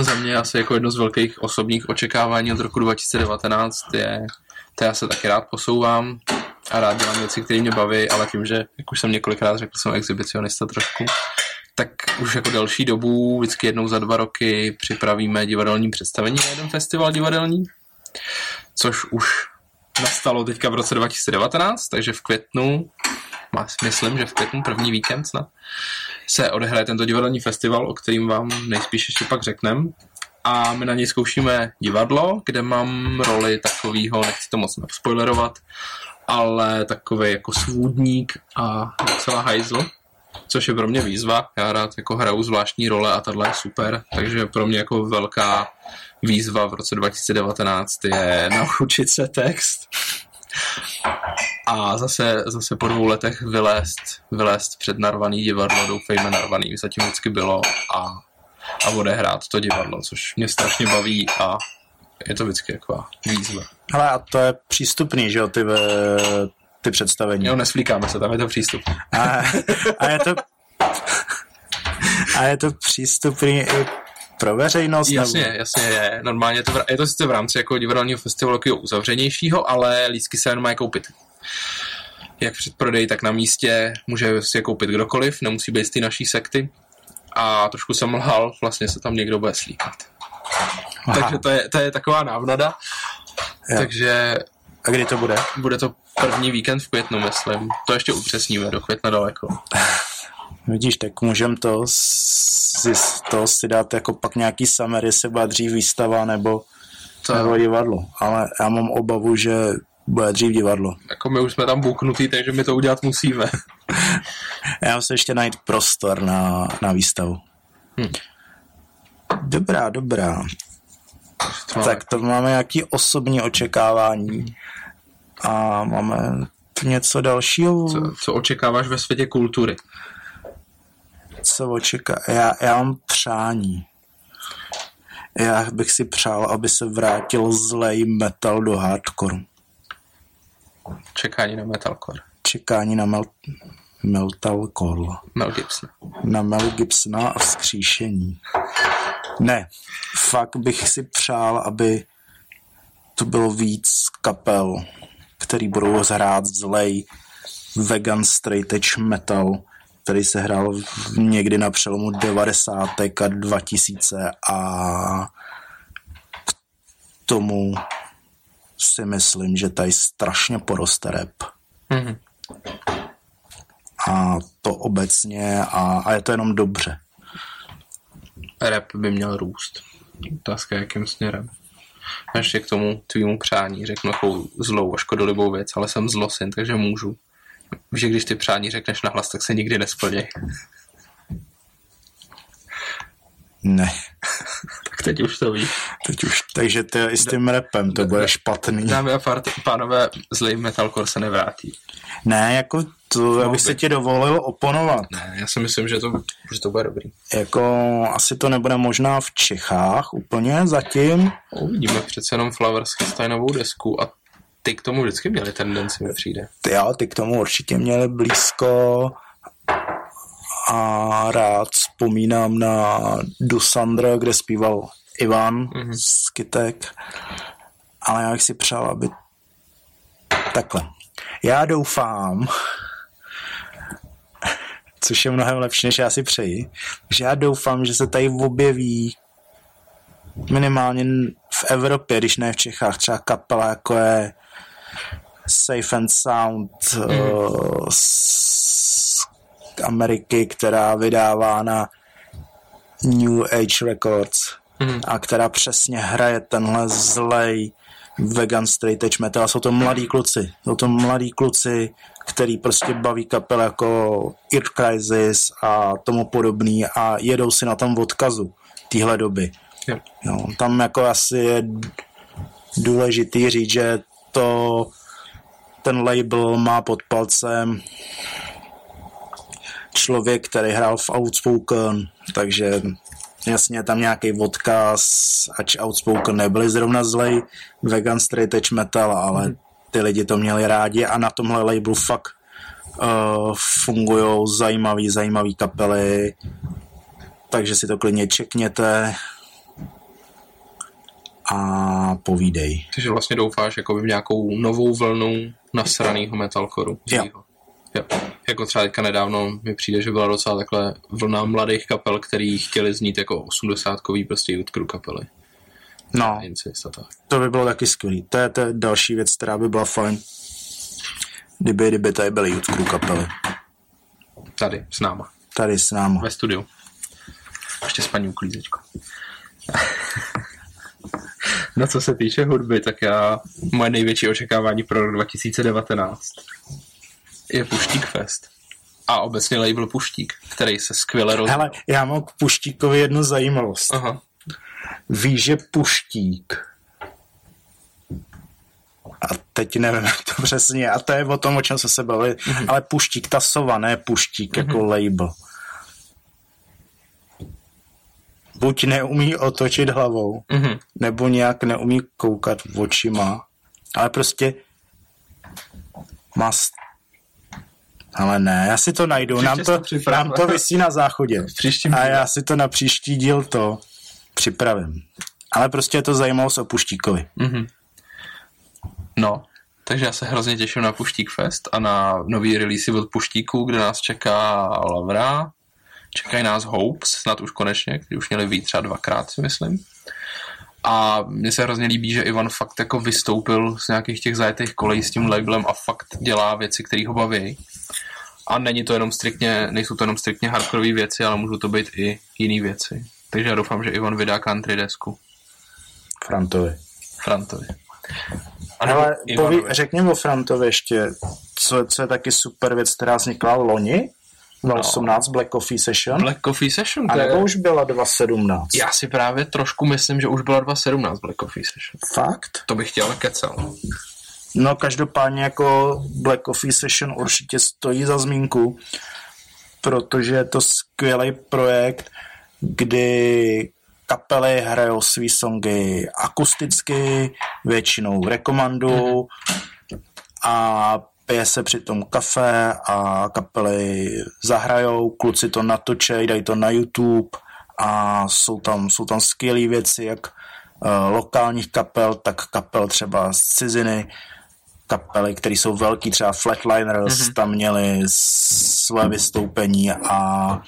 Za mě asi jako jedno z velkých osobních očekávání od roku 2019 je To já se taky rád posouvám a rád dělám věci, které mě baví, ale tím, že, jak už jsem několikrát řekl, jsem exhibicionista trošku, tak už jako další dobu, vždycky jednou za dva roky připravíme divadelní představení na jeden festival divadelní, což už nastalo teďka v roce 2019, takže v květnu, myslím, že v květnu první víkend snad, se odehraje tento divadelní festival, o kterým vám nejspíš ještě pak řeknem. A my na něj zkoušíme divadlo, kde mám roli takového, nechci to moc spoilerovat, ale takový jako svůdník a docela hajzl, což je pro mě výzva. Já rád jako hraju zvláštní role a tahle je super, takže pro mě jako velká výzva v roce 2019 je naučit se text a zase, zase po dvou letech vylézt, vylézt před narvaný divadlo, doufejme narvaný, zatím vždycky bylo a, a odehrát to divadlo, což mě strašně baví a je to vždycky jako výzva. Ale a to je přístupný, že jo, ty, ty představení. Jo, nesvlíkáme se, tam je to přístup. A, a je to a je to přístupný i pro veřejnost? Jasně, nebo... jasně je. Normálně je to, v, je to sice v rámci jako divadelního festivalu jako uzavřenějšího, ale lístky se jen mají koupit. Jak před prodej, tak na místě může si je koupit kdokoliv, nemusí být z té naší sekty. A trošku jsem lhal, vlastně se tam někdo bude slíkat. Aha. Takže to je, to je taková návnada. Ja. Takže... A kdy to bude? Bude to první víkend v květnu, myslím. To ještě upřesníme, do května daleko. [laughs] Vidíš, tak můžem to si, to si dát jako pak nějaký summer, jestli byla dřív výstava nebo, to... nebo divadlo. Ale já mám obavu, že bude dřív divadlo. Jako my už jsme tam buknutí, takže my to udělat musíme. [laughs] já musím ještě najít prostor na, na výstavu. Hm. Dobrá, dobrá. To tak to máme nějaké osobní očekávání a máme něco dalšího. Co, co očekáváš ve světě kultury? co očeká. Já, já mám přání. Já bych si přál, aby se vrátil zlej metal do hardcore. Čekání na metalcore. Čekání na mel, metalcore. Mel Gibson. Na Mel Gibsona a vzkříšení. Ne, fakt bych si přál, aby to bylo víc kapel, který budou zhrát zlej vegan straight edge metal, který se hrál někdy na přelomu 90. a 2000 a k tomu si myslím, že tady strašně poroste rap. Mm-hmm. A to obecně a, a je to jenom dobře. Rap by měl růst. Otázka jakým směrem. ještě k tomu tvýmu přání řeknu takovou zlou a škodolibou věc, ale jsem zlosin, takže můžu že když ty přání řekneš nahlas, tak se nikdy nesplní. Ne. Teď už to víš. Teď už, takže to i s tím repem to bude špatný. Dámy a pánové, zlej metalcore se nevrátí. Ne, jako to, abych se ti dovolil oponovat. Ne, já si myslím, že to, že to bude dobrý. Jako asi to nebude možná v Čechách úplně zatím. Uvidíme přece jenom Flowers novou desku a ty k tomu vždycky měli tendenci, mi přijde. Jo, ty k tomu určitě měli blízko a rád vzpomínám na Dusandra, kde zpíval Ivan mm-hmm. z Kytek, ale já bych si přál, aby takhle. Já doufám, což je mnohem lepší, než já si přeji, že já doufám, že se tady objeví minimálně v Evropě, když ne v Čechách, třeba kapela jako je Safe and Sound mm. uh, Ameriky, která vydává na New Age Records mm. a která přesně hraje tenhle zlej vegan straight edge metal. Jsou to mladí kluci. Jsou to mladí kluci, který prostě baví kapel jako Ear Crisis a tomu podobný a jedou si na tom odkazu téhle doby. Yeah. No, tam jako asi je důležitý říct, že to ten label má pod palcem člověk, který hrál v Outspoken, takže jasně tam nějaký odkaz, ač Outspoken nebyli zrovna zlej, vegan straight edge metal, ale ty lidi to měli rádi a na tomhle labelu fakt uh, fungují zajímavý, zajímavý kapely, takže si to klidně čekněte. a povídej. Takže vlastně doufáš jako v nějakou novou vlnu nasranýho metalcoru. Jo. Jo. Jako třeba teďka nedávno mi přijde, že byla docela takhle vlna mladých kapel, který chtěli znít jako 80-kový prostě crew kapely. No, to by bylo taky skvělý. To je, to je další věc, která by byla fajn. Kdyby, kdyby tady byly crew kapely. Tady, s náma, Tady s náma. ve studiu. Ještě s paní uklízečkou. [laughs] no co se týče hudby, tak já, moje největší očekávání pro rok 2019 je Puštík Fest. A obecně label Puštík, který se skvěle rozvíjí. Hele, já mám k Puštíkovi jednu zajímavost. Aha. Víš, že Puštík a teď nevím, jak [laughs] to přesně. A to je o tom, o čem jsme se bavili. Mm-hmm. Ale Puštík, ta sova, ne Puštík mm-hmm. jako label. Buď neumí otočit hlavou, Mhm. nebo nějak neumí koukat očima, ale prostě má... Ale ne, já si to najdu. Příště Nám to, nám to vysí na záchodě. A já si to na příští díl to připravím. Ale prostě je to zajímavost o Puštíkovi. Mhm. No, takže já se hrozně těším na Puštík Fest a na nový release od Puštíku, kde nás čeká Lavra, čekají nás Hopes, snad už konečně, který už měli být třeba dvakrát, si myslím. A mně se hrozně líbí, že Ivan fakt jako vystoupil z nějakých těch zajetých kolejí s tím labelem a fakt dělá věci, které ho baví. A není to jenom striktně, nejsou to jenom striktně hardcore věci, ale můžou to být i jiné věci. Takže já doufám, že Ivan vydá country desku Frantovi. Frantovi. A Ale poví, řekni o Frantovi ještě, co, co je taky super věc, která vznikla loni, 2018 Black Coffee Session, Black Coffee Session, a to nebo je... už byla 2017? Já si právě trošku myslím, že už byla 2017 Black Coffee Session. Fakt? To bych chtěl kecel. No každopádně jako Black Coffee Session určitě stojí za zmínku, protože je to skvělý projekt, kdy kapely hrajou svý songy akusticky, většinou v rekomandu a pije se přitom kafe a kapely zahrajou, kluci to natočej, dají to na YouTube a jsou tam, jsou tam skvělé věci, jak uh, lokálních kapel, tak kapel třeba z ciziny, kapely, které jsou velký, třeba Flatliners, mm-hmm. tam měli své vystoupení a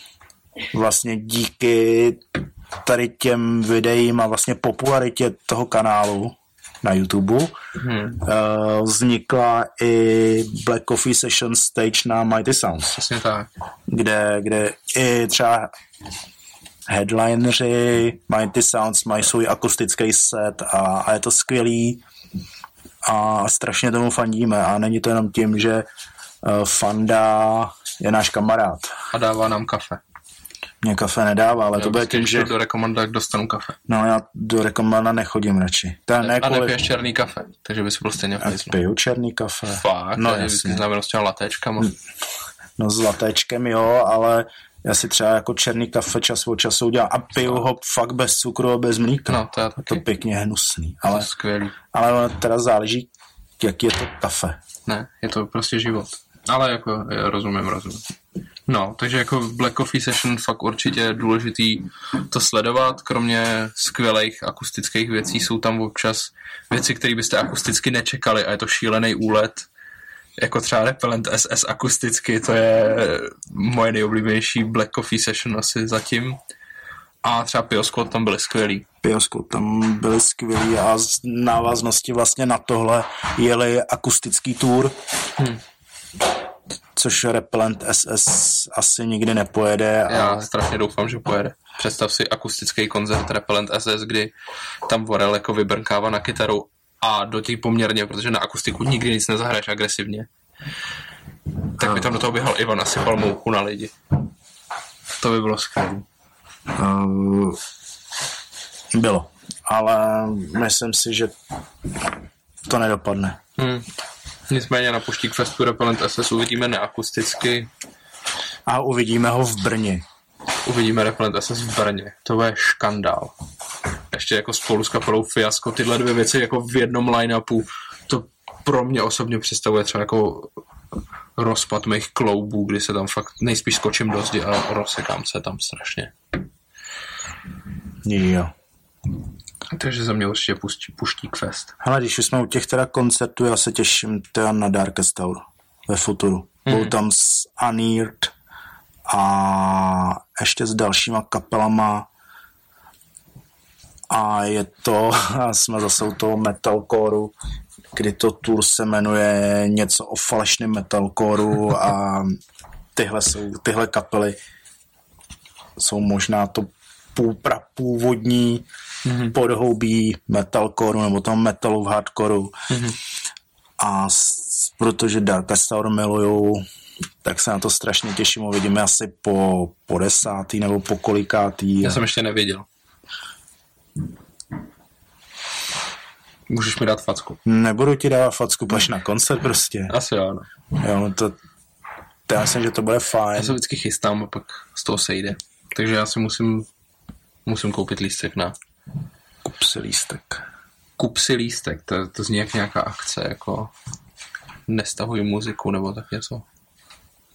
vlastně díky tady těm videím a vlastně popularitě toho kanálu na YouTube Hmm. uh, vznikla i Black Coffee Session stage na Mighty Sounds, Přesně tak. kde, kde i třeba headlineři Mighty Sounds mají svůj akustický set a, a je to skvělý a strašně tomu fandíme a není to jenom tím, že uh, Fanda je náš kamarád. A dává nám kafe. Mě kafe nedává, ale Já to bude tím, když že do rekomanda, tak dostanu kafe. no já do rekomanda nechodím radši. To ne a nepiješ černý kafe, takže bys byl stejně v Já hajzlu. piju černý kafe. Fakt, No vždycky jasně. znamená s těma latéčkama. No s latečkem jo, ale já si třeba jako černý kafe čas od času udělám a piju ho fakt bez cukru a bez mlíka. No, to je je to taky. pěkně hnusný. To Ale, skvělý. ale ono teda záleží, jaký je to kafe. Ne, je to prostě život. Ale jako, rozumím, rozumím. No, takže jako Black Coffee Session fakt určitě je důležitý to sledovat, kromě skvělých akustických věcí jsou tam občas věci, které byste akusticky nečekali a je to šílený úlet, jako třeba Repellent SS akusticky, to je moje nejoblíbenější Black Coffee Session asi zatím. A třeba Piosquad tam byly skvělý. Piosku tam byly skvělý a z návaznosti vlastně na tohle jeli akustický tour, Hm. což Repellent SS asi nikdy nepojede. Já A strašně doufám, že pojede. Představ si akustický koncert Repellent SS, kdy tam Vorel jako vybrnkává na kytaru a do těch poměrně, protože na akustiku nikdy nic nezahraješ agresivně. Tak by tam do toho běhal Ivan a sypal mouku na lidi. To by bylo skvělé. uh, bylo. Ale myslím si, že to nedopadne. Hmm. Nicméně na Puštík Festu Repellent SS uvidíme neakusticky, A uvidíme ho v Brně. uvidíme Repellent SS v Brně. To je škandál. Ještě jako spolu s kapelou Fiasko, tyhle dvě věci jako v jednom line-upu, to pro mě osobně představuje třeba jako rozpad mých kloubů, kdy se tam fakt nejspíš skočím do zdi a rozsekám se tam strašně. Jo. Takže se mě určitě pustí, puští Quest. Hele, když už jsme u těch teda koncertů, já se těším teda na Darkest Tour ve Futuru. Hmm. Byl tam s Anirt a ještě s dalšíma kapelama a je to, a jsme zase u toho metalcoreu, kdy to tour se jmenuje něco o falešném metalcoreu a tyhle, jsou, tyhle kapely jsou možná to půl, původní mm-hmm. podhoubí metalcoreu nebo tam metalu v hardcoreu. Mm-hmm. A s, protože Darkest Tower milujou, tak se na to strašně těším. Uvidíme asi po, po desátý nebo po kolikátý. Já jsem ještě nevěděl. Můžeš mi dát facku. Nebudu ti dávat facku, paš na koncert prostě. Asi jo, no. Jo, no to, to já myslím, že to bude fajn. Já se vždycky chystám a pak z toho sejde. Takže já si musím, musím koupit lístek na... Kup si lístek. Kup si lístek, to, to zní jak nějaká akce, jako nestahuj muziku nebo tak něco.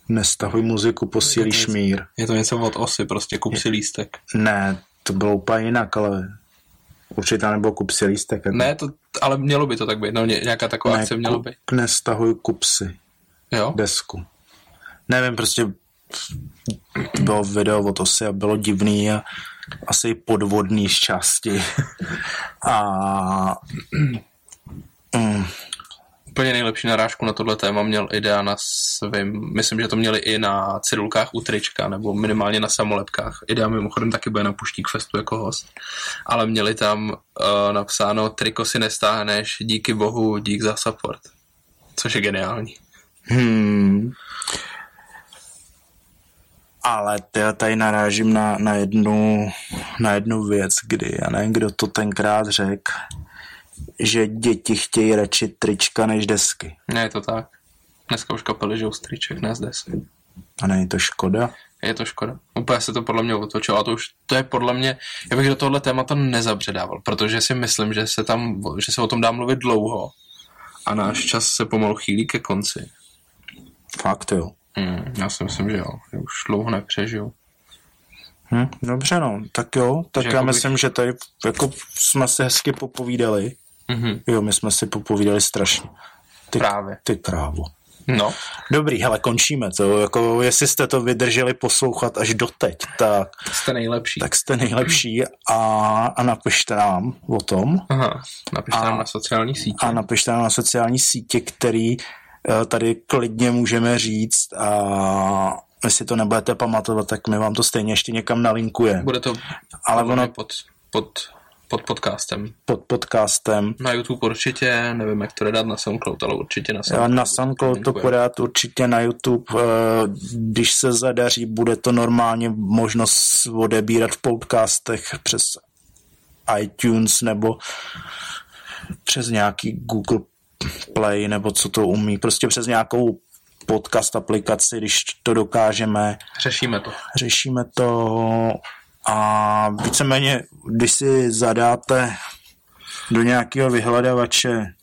Nestahuj muziku, posílíš mír. Je to něco od osy, prostě kup si lístek. Ne, to bylo úplně jinak, ale určitě nebo kup si lístek. Jako. Ne, to, ale mělo by to tak být, no nějaká taková ne, akce mělo by. Nestahuj kup si. Jo? Desku. Nevím, prostě bylo video od osy a bylo divný a asi podvodný z části. [laughs] a [clears throat] mm, úplně nejlepší narážku na tohle téma měl Idea na svým, myslím, že to měli i na cedulkách u trička, nebo minimálně na samolepkách. Idea mimochodem taky bude na Puštík Festu jako host. Ale měli tam uh, napsáno, triko si nestáhneš, díky bohu, dík za support. Což je geniální. Hmm. Ale já tady narážím na, na, jednu, na jednu věc, kdy, já nevím, kdo to tenkrát řekl, že děti chtějí radši trička než desky. Ne, je to tak. Dneska už kapely žijou z triček, ne z desek. A není to škoda? Je to škoda. Úplně se to podle mě otočilo. A to už, to je podle mě, já bych do tohle témata nezabředával, protože si myslím, že se tam, že se o tom dá mluvit dlouho a náš čas se pomalu chýlí ke konci. Fakt jo. Hmm, já si myslím, že jo. Já už dlouho nepřežiju. Hm, dobře no, tak jo, tak že já myslím, bych... že tady jako jsme si hezky popovídali. Mm-hmm. Jo, my jsme si popovídali strašně. Ty, Právě. Ty krávo. No. Dobrý, hele, končíme to. Jako, jestli jste to vydrželi poslouchat až doteď, tak... Jste nejlepší. Tak jste nejlepší a, a napište nám o tom. Aha, napište a, nám na sociální sítě. A napište nám na sociální sítě, který eh, tady klidně můžeme říct a jestli to nebudete pamatovat, tak my vám to stejně ještě někam nalinkuje. Bude to Ale ono... pod, pod, pod podcastem. Pod podcastem. Na YouTube určitě, nevím, jak to dát na SoundCloud, ale určitě na SoundCloud. Na SoundCloud to podat určitě na YouTube. Eh, když se zadaří, bude to normálně možnost odebírat v podcastech přes iTunes nebo přes nějaký Google Play, nebo co to umí, prostě přes nějakou podcast aplikaci, když to dokážeme. Řešíme to. Řešíme to a víceméně, když si zadáte do nějakého vyhledavače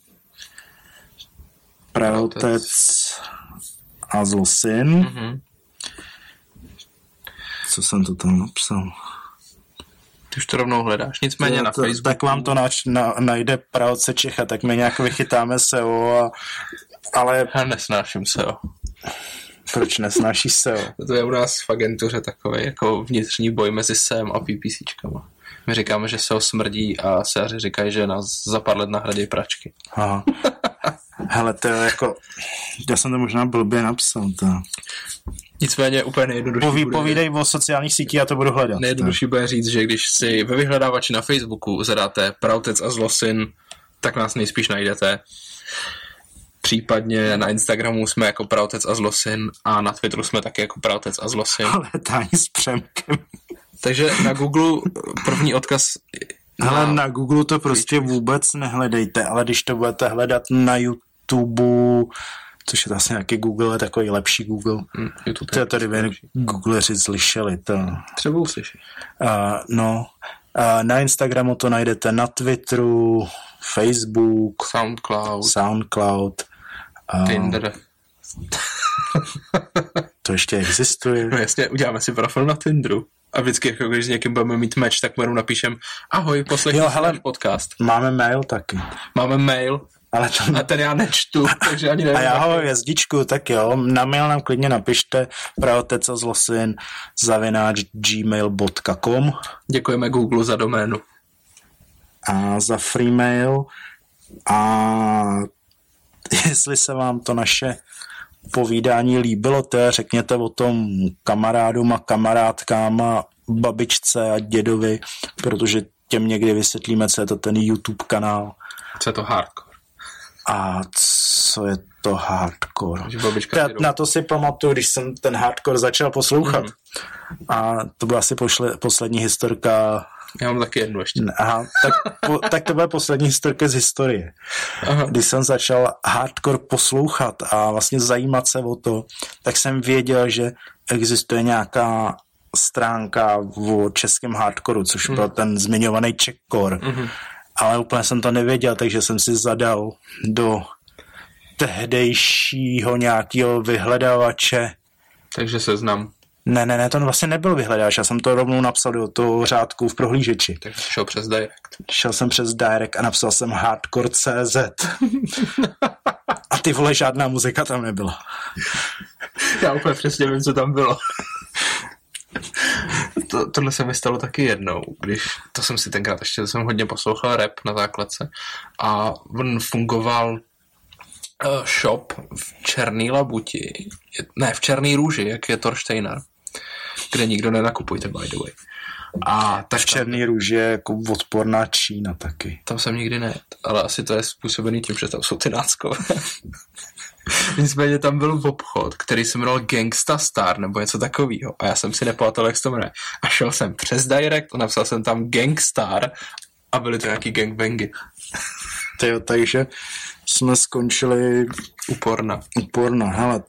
Pravotec a Zlosin, mm-hmm. co jsem to tam napsal? Ty už to rovnou hledáš, nicméně to, na to, Facebooku. Tak vám to nač, na, najde Pravce Čecha, tak my nějak vychytáme SEO, a, ale... Já nesnáším SEO. Proč nesnáší SEO? [laughs] To je u nás v agentuře takový jako vnitřní boj mezi SEM a PPCčkama. My říkáme, že SEO smrdí a SEAři říkají, že nás za pár let nahradí pračky. Aha. Hele, to je jako... Já jsem to možná blbě napsal. To. Nicméně úplně nejjednodušší Poví, bude... Povídej o sociálních sítích, já to budu hledat. Nejjednodušší bude říct, že když si ve vyhledávači na Facebooku zadáte Prautec a Zlosin, tak nás nejspíš najdete. Případně na Instagramu jsme jako Prautec a Zlosin a na Twitteru jsme taky jako Prautec a Zlosin. Ale tání s Přemkem. Takže na Google první odkaz na... Ale na Google to prostě vůbec nehledejte, ale když to budete hledat na YouTube, což je vlastně nějaký Google, je takový lepší Google. Mm, YouTube to je tady jen Googleři slyšeli. To. Třeba uslyší. Uh, no, uh, na Instagramu to najdete, na Twitteru, Facebook, Soundcloud, Soundcloud uh, Tinder. [laughs] To ještě existuje. No jasně, uděláme si profil na Tinderu. A vždycky, jako když s někým budeme mít meč, tak mu napíšem ahoj, poslechni Jo, hele. podcast. Máme mail taky. Máme mail Ale to a ten já nečtu, [laughs] takže ani nevím. A já ho jezdičku, tak jo, na mail nám klidně napište pravotec a zlosin zavináč gmail.com Děkujeme Google za doménu. a za free mail a jestli se vám to naše povídání líbilo, to je řekněte o tom kamarádům a kamarádkám a babičce a dědovi, protože těm někdy vysvětlíme, co je to ten YouTube kanál Co je to hardcore? a co je to hardcore. Já na to si pamatuju, když jsem ten hardcore začal poslouchat. Mhm. A to byla asi pošle, poslední historka. Já mám taky jednu ještě. Aha, tak, po, tak to byla poslední historka z historie. Aha. Když jsem začal hardcore poslouchat a vlastně zajímat se o to, tak jsem věděl, že existuje nějaká stránka o českém hardcoreu, což byl ten zmiňovaný Checkcore. Mhm. Ale úplně jsem to nevěděl, takže jsem si zadal do tehdejšího nějakého vyhledávače. Takže seznam. Ne, ne, ne, to vlastně nebyl vyhledávač, já jsem to rovnou napsal do toho řádku v prohlížeči. Takže šel přes direct. Šel jsem přes Direct a napsal jsem hardcore.cz. [laughs] A ty vole, žádná muzika tam nebyla. Já úplně přesně vím, co tam bylo. To, tohle se mi stalo taky jednou, když to jsem si tenkrát ještě jsem hodně poslouchal rap na základce a on fungoval uh, shop v Černý labuti, ne, v Černý růži, jak je Torsteiner, kde nikdo nenakupujte, by the way. A tak tam, Černý růž je jako odporná Čína taky. tam jsem nikdy nejet, ale asi to je způsobený tím, že tam jsou ty náckové. [laughs] Nicméně tam byl obchod, který se jmenoval Gangsta Star nebo něco takového. A já jsem si nepamatoval, jak se to jmenuje. A šel jsem přes Direct a napsal jsem tam Gangstar a byly to nějaký gangbangy. Tyjo, takže jsme skončili Uporna. úporno. Hele,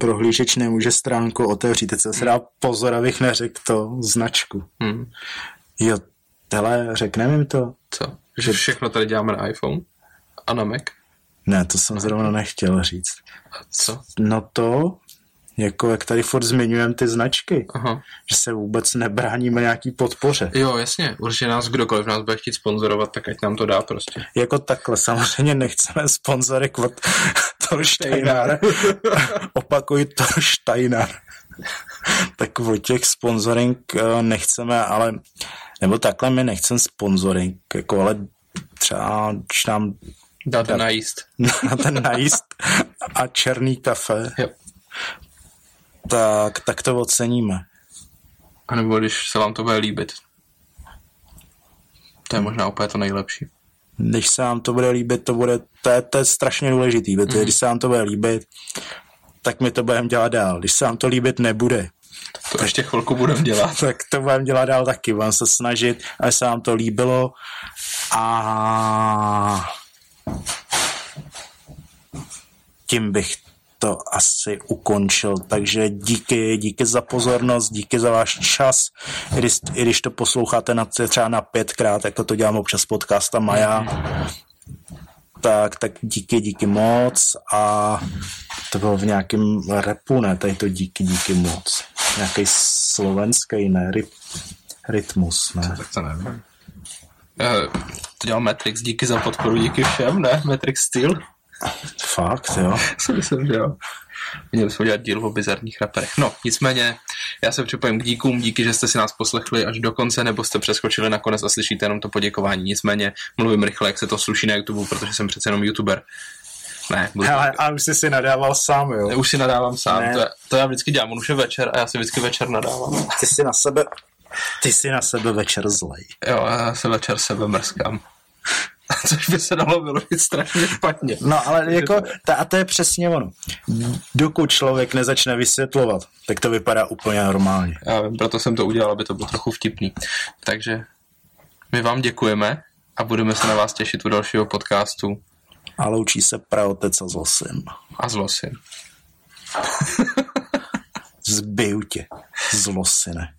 prohlížeč nemůže stránku otevřít, teď se dá pozor, abych neřekl to značku. Hmm. Jo, hele, řekneme jim to? Co? Že všechno tady děláme na iPhone a na Mac? Ne, to jsem zrovna nechtěl říct. A co? No to, jako jak tady furt zmiňujeme ty značky, Aha. že se vůbec nebráníme nějaký podpoře. Jo, jasně. Určitě nás kdokoliv nás bude chtít sponzorovat, tak ať nám to dá prostě. Jako takhle, samozřejmě nechceme sponzorek od Torsteinar. [laughs] Opakuj Torsteinar. tak o těch sponsoring eh, nechceme, ale nebo takhle my nechceme sponsoring, jako ale třeba když nám Dáte najíst. [laughs] na ten najíst a černý kafe, Jo. tak, tak to oceníme. A nebo když se vám to bude líbit. To je možná úplně to nejlepší. Když se vám to bude líbit, to bude, to je, to je strašně důležitý, protože když se vám to bude líbit, tak my to budeme dělat dál. Když se vám to líbit nebude, To ještě chvilku budeme [laughs] dělat. tak to budeme dělat dál taky. Budeme se snažit, aby se vám to líbilo a tím bych to asi ukončil. Takže díky, díky za pozornost, díky za váš čas. I když, i když to posloucháte na, třeba na pětkrát, jako to dělám občas s podcastama já, tak, tak díky, díky moc a to bylo v nějakém repu, ne, tady to díky, díky moc. Nějaký slovenský, ne, ryt, rytmus, ne. Tak to nevím. Eh, To dělal Matrix, díky za podporu, díky všem, ne? Matrix Steel? Fakt, jo. [laughs] Si myslím, že jo. Měli jsme udělat díl o bizarních raperech. No, nicméně, já se připojím k díkům, díky, že jste si nás poslechli až do konce, nebo jste přeskočili nakonec a slyšíte jenom to poděkování. Nicméně, mluvím rychle, jak se to sluší na YouTube, protože jsem přece jenom YouTuber. Ne, budu... Hele, a už jsi si nadával sám, jo. už si nadávám sám, Ne. to, je, to já vždycky dělám, on už je večer a já si vždycky večer nadávám. Ty jsi na sebe, ty jsi na sebe večer zlej. Jo, já se večer sebe mrskám. [laughs] Což by se dalo vyložit strašně špatně. No ale jako, ta, a to je přesně ono. Dokud člověk nezačne vysvětlovat, tak to vypadá úplně normálně. Já vím, proto jsem to udělal, aby to bylo trochu vtipný. Takže my vám děkujeme a budeme se na vás těšit u dalšího podcastu A loučí se praotec a zlosin. a zlosin. Zbiju tě, zlosine.